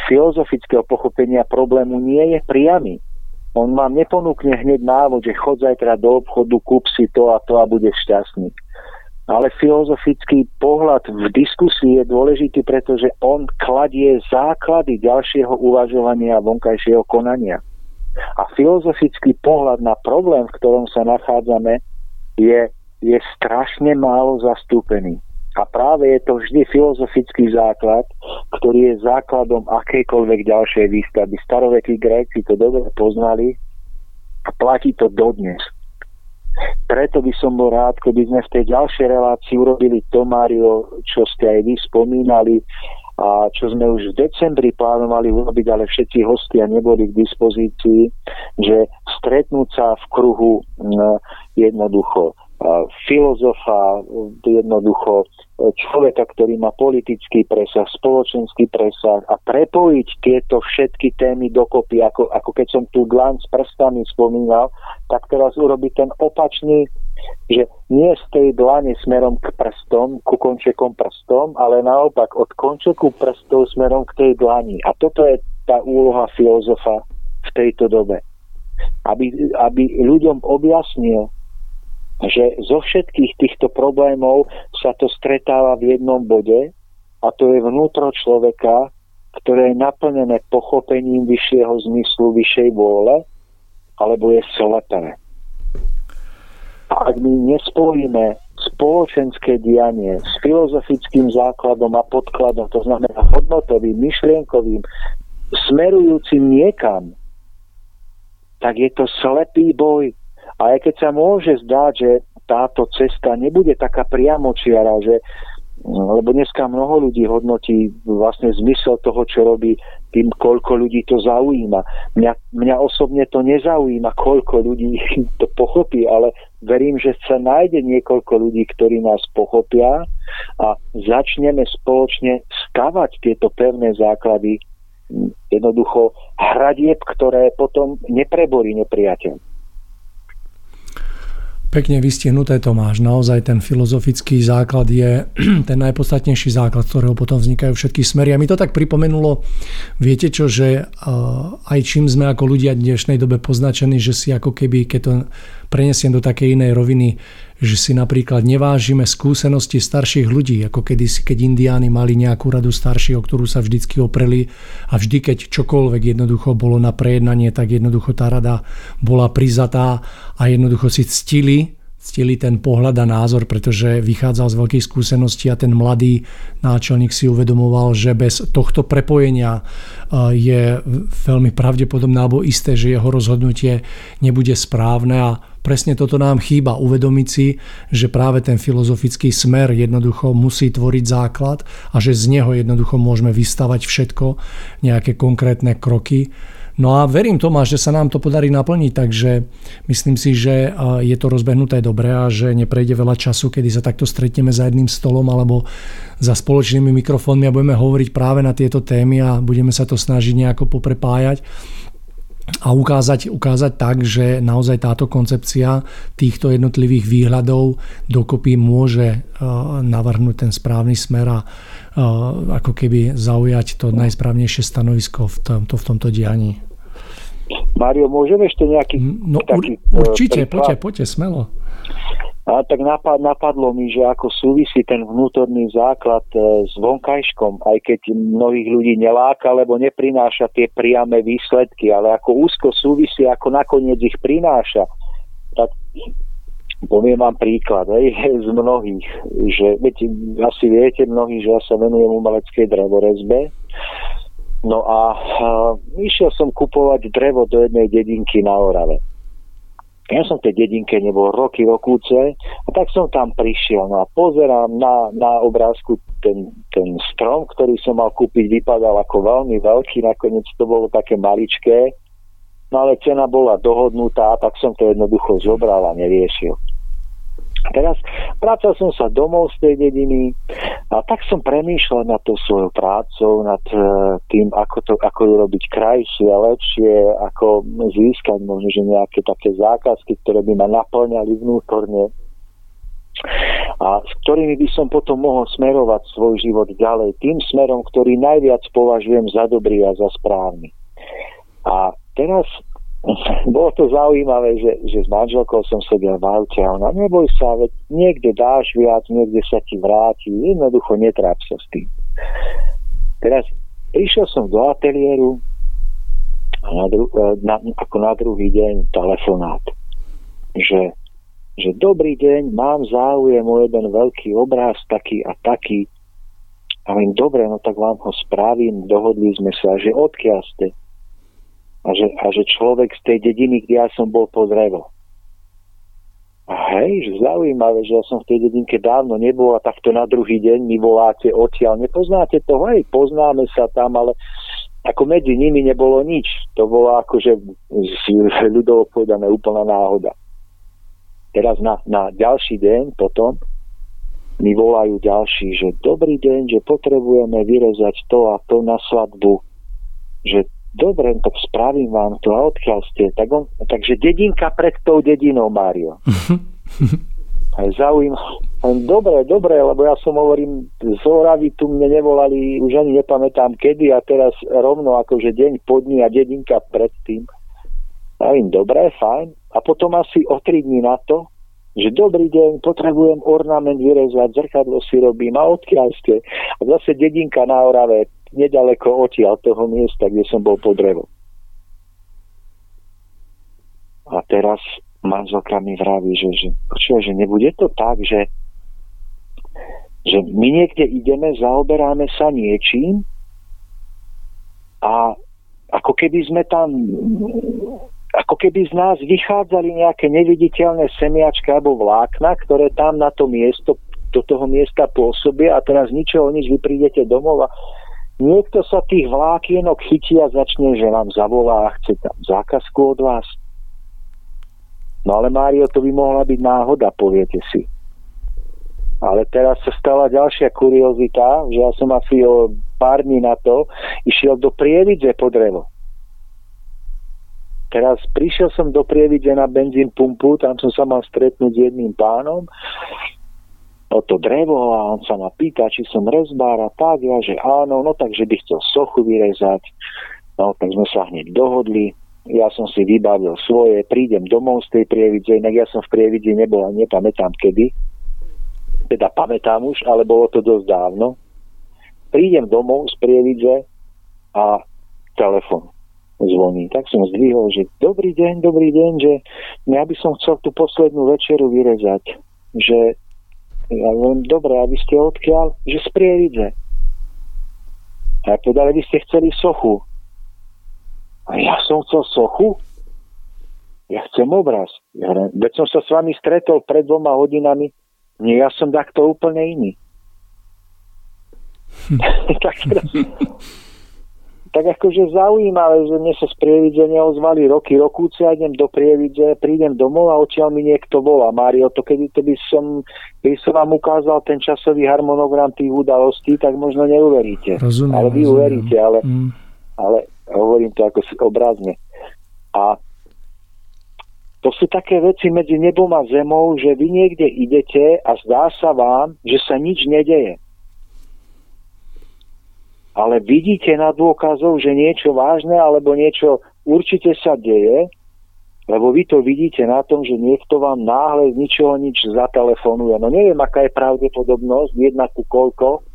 Speaker 2: filozofického pochopenia problému nie je priamy. On vám neponúkne hneď návod, že chod zajtra do obchodu, kúp si to a to a budeš šťastný. Ale filozofický pohľad v diskusii je dôležitý, pretože on kladie základy ďalšieho uvažovania a vonkajšieho konania. A filozofický pohľad na problém, v ktorom sa nachádzame, je, je strašne málo zastúpený. A práve je to vždy filozofický základ, ktorý je základom akejkoľvek ďalšej výstavby. Starovekí Gréci to dobre poznali a platí to dodnes. Preto by som bol rád, keby sme v tej ďalšej relácii urobili to, Mario, čo ste aj vy spomínali, a čo sme už v decembri plánovali urobiť, ale všetci hostia neboli k dispozícii, že stretnúť sa v kruhu jednoducho filozofa, jednoducho človeka, ktorý má politický presah, spoločenský presah a prepojiť tieto všetky témy dokopy, ako, ako keď som tu glan s prstami spomínal, tak teraz urobiť ten opačný že nie z tej dlane smerom k prstom, ku končekom prstom, ale naopak od končeku prstov smerom k tej dlani. A toto je tá úloha filozofa v tejto dobe. Aby, aby ľuďom objasnil, že zo všetkých týchto problémov sa to stretáva v jednom bode a to je vnútro človeka, ktoré je naplnené pochopením vyššieho zmyslu, vyššej vôle, alebo je slepé. A ak my nespojíme spoločenské dianie s filozofickým základom a podkladom, to znamená hodnotovým, myšlienkovým, smerujúcim niekam, tak je to slepý boj. A aj keď sa môže zdať, že táto cesta nebude taká priamočiara, že lebo dneska mnoho ľudí hodnotí vlastne zmysel toho, čo robí tým, koľko ľudí to zaujíma. Mňa, mňa osobne to nezaujíma, koľko ľudí to pochopí, ale verím, že sa nájde niekoľko ľudí, ktorí nás pochopia a začneme spoločne stavať tieto pevné základy jednoducho hradieb, ktoré potom nepreborí nepriateľ.
Speaker 1: Pekne vystihnuté to máš. Naozaj ten filozofický základ je ten najpodstatnejší základ, z ktorého potom vznikajú všetky smery. A mi to tak pripomenulo, viete čo, že aj čím sme ako ľudia v dnešnej dobe poznačení, že si ako keby, keď to prenesiem do takej inej roviny, že si napríklad nevážime skúsenosti starších ľudí, ako kedysi, keď indiáni mali nejakú radu starších, o ktorú sa vždycky opreli a vždy, keď čokoľvek jednoducho bolo na prejednanie, tak jednoducho tá rada bola prizatá a jednoducho si ctili ctili ten pohľad a názor, pretože vychádzal z veľkých skúseností a ten mladý náčelník si uvedomoval, že bez tohto prepojenia je veľmi pravdepodobné alebo isté, že jeho rozhodnutie nebude správne a presne toto nám chýba. Uvedomiť si, že práve ten filozofický smer jednoducho musí tvoriť základ a že z neho jednoducho môžeme vystavať všetko, nejaké konkrétne kroky. No a verím Tomáš, že sa nám to podarí naplniť, takže myslím si, že je to rozbehnuté dobre a že neprejde veľa času, kedy sa takto stretneme za jedným stolom alebo za spoločnými mikrofónmi a budeme hovoriť práve na tieto témy a budeme sa to snažiť nejako poprepájať a ukázať, ukázať tak, že naozaj táto koncepcia týchto jednotlivých výhľadov dokopy môže uh, navrhnúť ten správny smer a uh, ako keby zaujať to najsprávnejšie stanovisko v tomto, v tomto dianí.
Speaker 2: Mario, môžeme ešte nejaký
Speaker 1: no, taký, Určite, poďte, poďte, smelo.
Speaker 2: A tak napadlo mi, že ako súvisí ten vnútorný základ e, s vonkajškom, aj keď mnohých ľudí neláka, lebo neprináša tie priame výsledky, ale ako úzko súvisí, ako nakoniec ich prináša. Tak poviem vám príklad aj, z mnohých, že viete, asi viete mnohí, že ja sa venujem umeleckej drevorezbe. No a, a išiel som kupovať drevo do jednej dedinky na Orave. Ja som v tej dedinke nebol roky, rokúce a tak som tam prišiel. No a pozerám na, na obrázku ten, ten strom, ktorý som mal kúpiť, vypadal ako veľmi veľký, nakoniec to bolo také maličké, no ale cena bola dohodnutá, tak som to jednoducho zobral a neriešil. Teraz vracal som sa domov z tej dediny a tak som premýšľal nad tou svojou prácou, nad e, tým, ako, to, ako ju robiť krajšie a lepšie, ako získať možno, že nejaké také zákazky, ktoré by ma naplňali vnútorne a s ktorými by som potom mohol smerovať svoj život ďalej tým smerom, ktorý najviac považujem za dobrý a za správny. A teraz bolo to zaujímavé, že, že s manželkou som sedel v aute a ona, neboj sa, veď niekde dáš viac, niekde sa ti vráti, jednoducho netráp sa s tým. Teraz prišiel som do ateliéru a na dru- e, na, ako na druhý deň telefonát, že, že dobrý deň, mám záujem o jeden veľký obraz taký a taký. A hovorím, dobre, no tak vám ho spravím, dohodli sme sa, že odkiaľ ste a že, a že človek z tej dediny, kde ja som bol po drevo. A hej, že zaujímavé, že ja som v tej dedinke dávno nebol a takto na druhý deň mi voláte odtiaľ. Nepoznáte to? Hej, poznáme sa tam, ale ako medzi nimi nebolo nič. To bolo akože ľudovo povedané úplná náhoda. Teraz na, na ďalší deň potom mi volajú ďalší, že dobrý deň, že potrebujeme vyrezať to a to na svadbu, že dobre, tak spravím vám to, a odkiaľ ste? Tak on, takže dedinka pred tou dedinou, Mário. Zaujímavé. Dobre, dobre, lebo ja som hovorím, z Oravy tu mne nevolali, už ani nepamätám kedy a teraz rovno akože deň pod ní a dedinka predtým. Ja im, dobre, fajn. A potom asi o tri dní na to, že dobrý deň, potrebujem ornament vyrezať, zrkadlo si robím a odkiaľ ste? A zase dedinka na Orave, nedaleko odtiaľ toho miesta, kde som bol po drevo. A teraz manželka mi vraví, že, že, počuva, že nebude to tak, že, že my niekde ideme, zaoberáme sa niečím a ako keby sme tam ako keby z nás vychádzali nejaké neviditeľné semiačky alebo vlákna, ktoré tam na to miesto do toho miesta pôsobia a teraz ničoho nič, vy prídete domov a niekto sa tých vlákienok chytí a začne, že vám zavolá a chce tam zákazku od vás. No ale Mário, to by mohla byť náhoda, poviete si. Ale teraz sa stala ďalšia kuriozita, že ja som asi o pár dní na to išiel do Prievidze po drevo. Teraz prišiel som do Prievidze na benzín pumpu, tam som sa mal stretnúť s jedným pánom o to drevo a on sa ma pýta, či som rezbár a tak, ja že áno, no takže by chcel sochu vyrezať. No tak sme sa hneď dohodli, ja som si vybavil svoje, prídem domov z tej prievidze, inak ja som v prievidzi nebol a nepamätám kedy, teda pamätám už, ale bolo to dosť dávno. Prídem domov z prievidze a telefon zvoní. Tak som zdvihol, že dobrý deň, dobrý deň, že ja by som chcel tú poslednú večeru vyrezať. Že ja len dobre, a vy ste odkiaľ? Že z Prievidze. A ja povedal, vy ste chceli sochu. A ja som chcel sochu? Ja chcem obraz. Ja, veď som sa s vami stretol pred dvoma hodinami. Nie, ja som takto úplne iný. Tak teraz, tak akože zaujímavé, že mne sa z Prievidze neozvali roky, rokúce, ja idem do Prievidze, prídem domov a odtiaľ mi niekto volá. Mário, to kedy to by som, keby som vám ukázal ten časový harmonogram tých udalostí, tak možno neuveríte.
Speaker 1: Rozumiem,
Speaker 2: ale vy
Speaker 1: rozumiem.
Speaker 2: uveríte, ale,
Speaker 1: mm.
Speaker 2: ale hovorím to ako obrazne. A to sú také veci medzi nebom a zemou, že vy niekde idete a zdá sa vám, že sa nič nedeje ale vidíte na dôkazov, že niečo vážne alebo niečo určite sa deje, lebo vy to vidíte na tom, že niekto vám náhle z ničoho nič zatelefonuje. No neviem, aká je pravdepodobnosť, jedna koľko,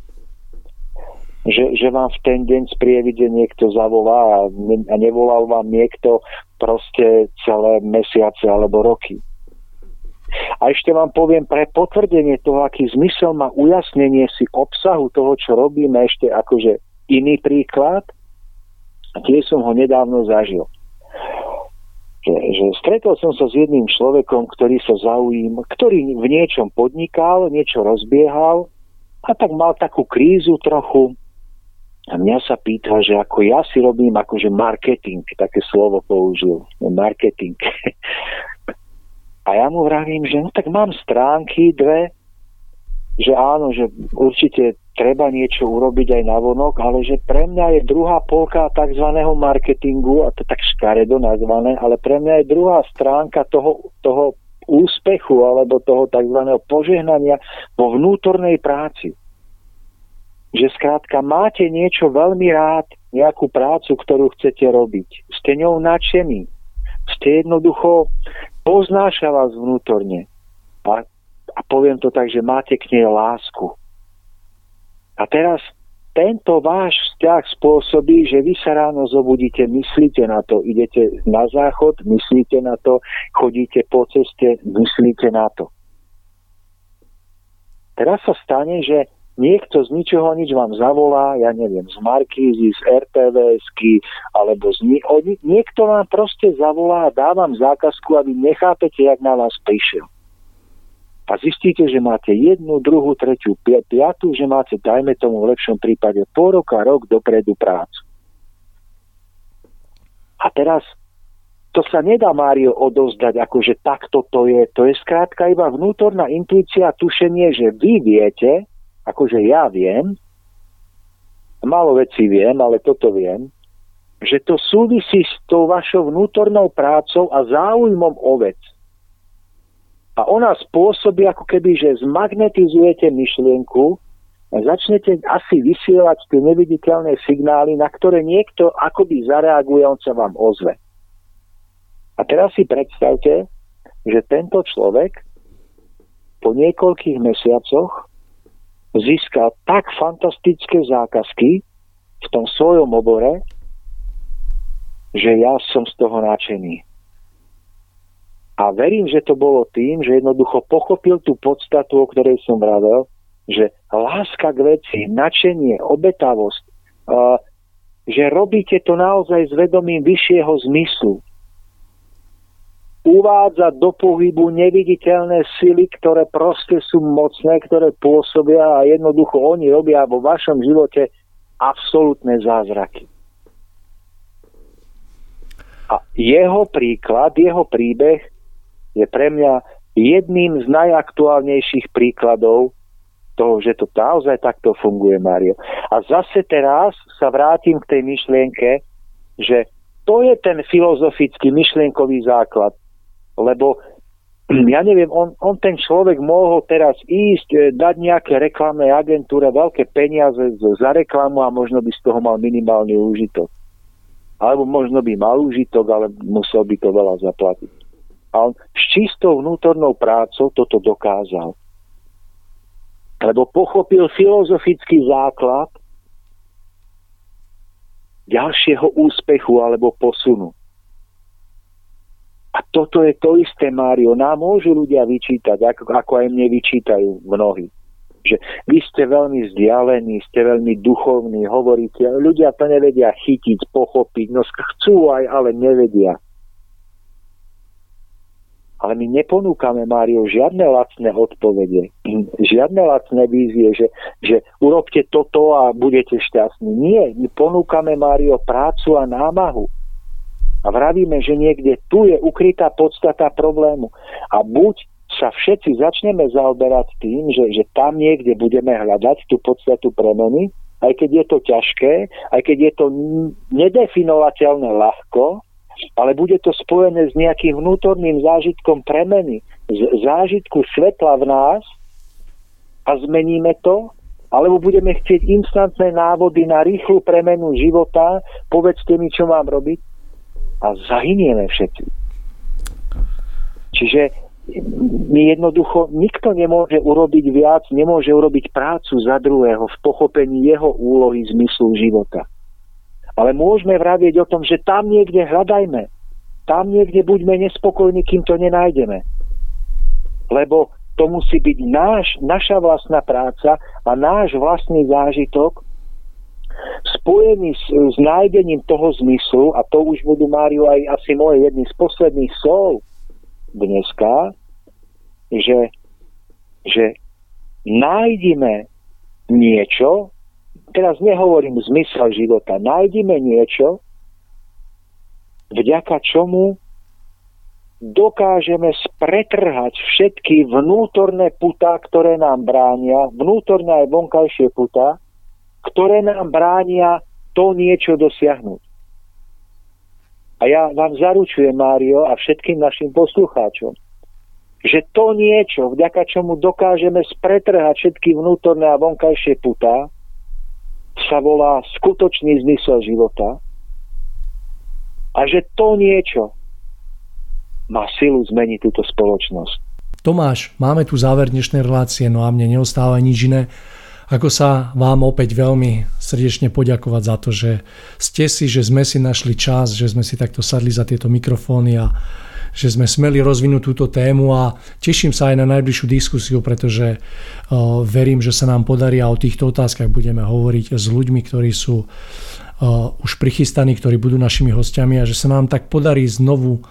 Speaker 2: že, že vám v ten deň z prievide niekto zavolá a, ne, a nevolal vám niekto proste celé mesiace alebo roky. A ešte vám poviem pre potvrdenie toho, aký zmysel má ujasnenie si obsahu toho, čo robíme, ešte akože iný príklad, tiež som ho nedávno zažil. Že, že stretol som sa s jedným človekom, ktorý sa zaujíma, ktorý v niečom podnikal, niečo rozbiehal a tak mal takú krízu trochu. A mňa sa pýta, že ako ja si robím akože marketing, také slovo použil, marketing. A ja mu vravím, že no tak mám stránky dve, že áno, že určite treba niečo urobiť aj na vonok, ale že pre mňa je druhá polka tzv. marketingu, a to tak škaredo nazvané, ale pre mňa je druhá stránka toho, toho úspechu alebo toho tzv. požehnania vo vnútornej práci. Že skrátka máte niečo veľmi rád, nejakú prácu, ktorú chcete robiť. Ste ňou nadšení. Ste jednoducho, poznáša vás vnútorne. A, a poviem to tak, že máte k nej lásku a teraz tento váš vzťah spôsobí, že vy sa ráno zobudíte, myslíte na to, idete na záchod, myslíte na to, chodíte po ceste, myslíte na to. Teraz sa stane, že niekto z ničoho nič vám zavolá, ja neviem, z Markízy, z RTVSky, alebo z ni- niekto vám proste zavolá a dá vám zákazku a vy nechápete, jak na vás prišiel a zistíte, že máte jednu, druhú, tretiu, piatú, že máte, dajme tomu v lepšom prípade, pol roka, rok dopredu prácu. A teraz to sa nedá, Mário, odozdať, akože takto to je. To je skrátka iba vnútorná intuícia a tušenie, že vy viete, akože ja viem, málo vecí viem, ale toto viem, že to súvisí s tou vašou vnútornou prácou a záujmom o vec a ona spôsobí ako keby, že zmagnetizujete myšlienku začnete asi vysielať tie neviditeľné signály, na ktoré niekto akoby zareaguje, on sa vám ozve. A teraz si predstavte, že tento človek po niekoľkých mesiacoch získal tak fantastické zákazky v tom svojom obore, že ja som z toho nadšený. A verím, že to bolo tým, že jednoducho pochopil tú podstatu, o ktorej som vravel, že láska k veci, načenie, obetavosť, že robíte to naozaj s vedomím vyššieho zmyslu. uvádza do pohybu neviditeľné sily, ktoré proste sú mocné, ktoré pôsobia a jednoducho oni robia vo vašom živote absolútne zázraky. A jeho príklad, jeho príbeh je pre mňa jedným z najaktuálnejších príkladov toho, že to naozaj takto funguje, Mario. A zase teraz sa vrátim k tej myšlienke, že to je ten filozofický myšlienkový základ. Lebo ja neviem, on, on ten človek mohol teraz ísť, e, dať nejaké reklamnej agentúre veľké peniaze za reklamu a možno by z toho mal minimálny úžitok. Alebo možno by mal úžitok, ale musel by to veľa zaplatiť. A on s čistou vnútornou prácou toto dokázal. Lebo pochopil filozofický základ ďalšieho úspechu alebo posunu. A toto je to isté, Mário. Nám môžu ľudia vyčítať, ako, ako aj mne vyčítajú mnohí. Že vy ste veľmi vzdialení, ste veľmi duchovní, hovoríte, ľudia to nevedia chytiť, pochopiť, no chcú aj, ale nevedia. Ale my neponúkame, Mário, žiadne lacné odpovede, žiadne lacné vízie, že, že urobte toto a budete šťastní. Nie, my ponúkame, Mário, prácu a námahu. A vravíme, že niekde tu je ukrytá podstata problému. A buď sa všetci začneme zaoberať tým, že, že tam niekde budeme hľadať tú podstatu premeny, aj keď je to ťažké, aj keď je to nedefinovateľné ľahko, ale bude to spojené s nejakým vnútorným zážitkom premeny, z zážitku svetla v nás a zmeníme to, alebo budeme chcieť instantné návody na rýchlu premenu života, povedzte mi, čo mám robiť a zahynieme všetci. Čiže my jednoducho, nikto nemôže urobiť viac, nemôže urobiť prácu za druhého v pochopení jeho úlohy zmyslu života. Ale môžeme vravieť o tom, že tam niekde hľadajme. Tam niekde buďme nespokojní, kým to nenájdeme. Lebo to musí byť náš, naša vlastná práca a náš vlastný zážitok spojený s, s nájdením toho zmyslu, a to už budú, Máriu, aj asi moje jedny z posledných slov dneska, že, že nájdime niečo, teraz nehovorím zmysel života, nájdime niečo, vďaka čomu dokážeme spretrhať všetky vnútorné putá, ktoré nám bránia, vnútorné aj vonkajšie putá, ktoré nám bránia to niečo dosiahnuť. A ja vám zaručujem, Mário, a všetkým našim poslucháčom, že to niečo, vďaka čomu dokážeme spretrhať všetky vnútorné a vonkajšie putá, sa volá skutočný zmysel života a že to niečo má silu zmeniť túto spoločnosť.
Speaker 1: Tomáš, máme tu záver dnešnej relácie, no a mne neostáva nič iné, ako sa vám opäť veľmi srdečne poďakovať za to, že ste si, že sme si našli čas, že sme si takto sadli za tieto mikrofóny a že sme smeli rozvinúť túto tému a teším sa aj na najbližšiu diskusiu, pretože verím, že sa nám podarí a o týchto otázkach budeme hovoriť s ľuďmi, ktorí sú už prichystaní, ktorí budú našimi hostiami a že sa nám tak podarí znovu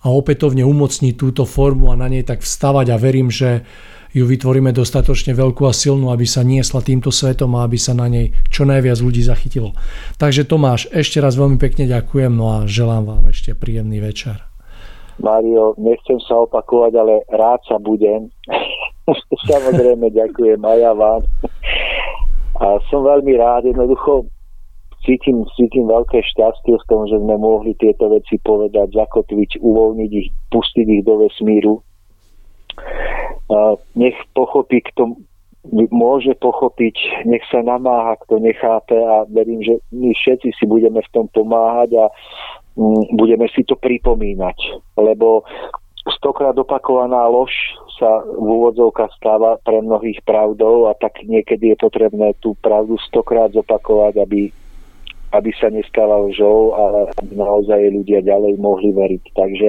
Speaker 1: a opätovne umocniť túto formu a na nej tak vstavať a verím, že ju vytvoríme dostatočne veľkú a silnú, aby sa niesla týmto svetom a aby sa na nej čo najviac ľudí zachytilo. Takže Tomáš, ešte raz veľmi pekne ďakujem no a želám vám ešte príjemný večer.
Speaker 2: Mario, nechcem sa opakovať, ale rád sa budem. Samozrejme, ďakujem aj ja vám. A som veľmi rád, jednoducho cítim, cítim veľké šťastie v tom, že sme mohli tieto veci povedať, zakotviť, uvoľniť ich, pustiť ich do vesmíru. A nech pochopí, kto môže pochopiť, nech sa namáha, kto nechápe a verím, že my všetci si budeme v tom pomáhať a budeme si to pripomínať, lebo stokrát opakovaná lož sa v úvodzovkách stáva pre mnohých pravdou a tak niekedy je potrebné tú pravdu stokrát zopakovať, aby, aby sa nestala lžou, ale aby naozaj ľudia ďalej mohli veriť. Takže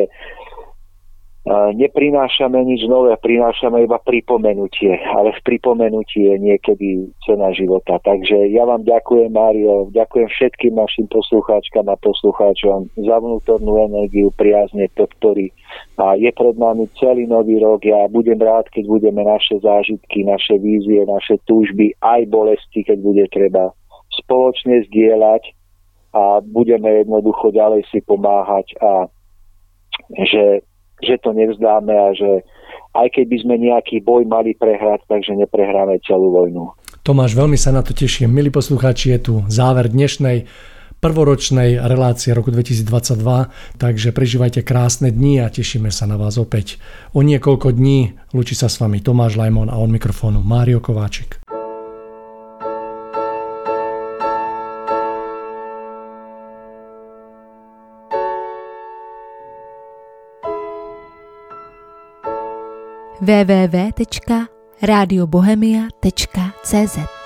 Speaker 2: neprinášame nič nové, prinášame iba pripomenutie, ale v pripomenutí je niekedy cena života. Takže ja vám ďakujem, Mário, ďakujem všetkým našim poslucháčkam a poslucháčom za vnútornú energiu, priazne, podpory. A je pred nami celý nový rok. Ja budem rád, keď budeme naše zážitky, naše vízie, naše túžby, aj bolesti, keď bude treba spoločne zdieľať a budeme jednoducho ďalej si pomáhať a že že to nevzdáme a že aj keby sme nejaký boj mali prehrať, takže neprehráme celú vojnu.
Speaker 1: Tomáš, veľmi sa na to teším. Milí poslucháči, je tu záver dnešnej prvoročnej relácie roku 2022, takže prežívajte krásne dni a tešíme sa na vás opäť. O niekoľko dní lúči sa s vami Tomáš Lajmon a od mikrofónu Mário Kováčik.
Speaker 4: www.radiobohemia.cz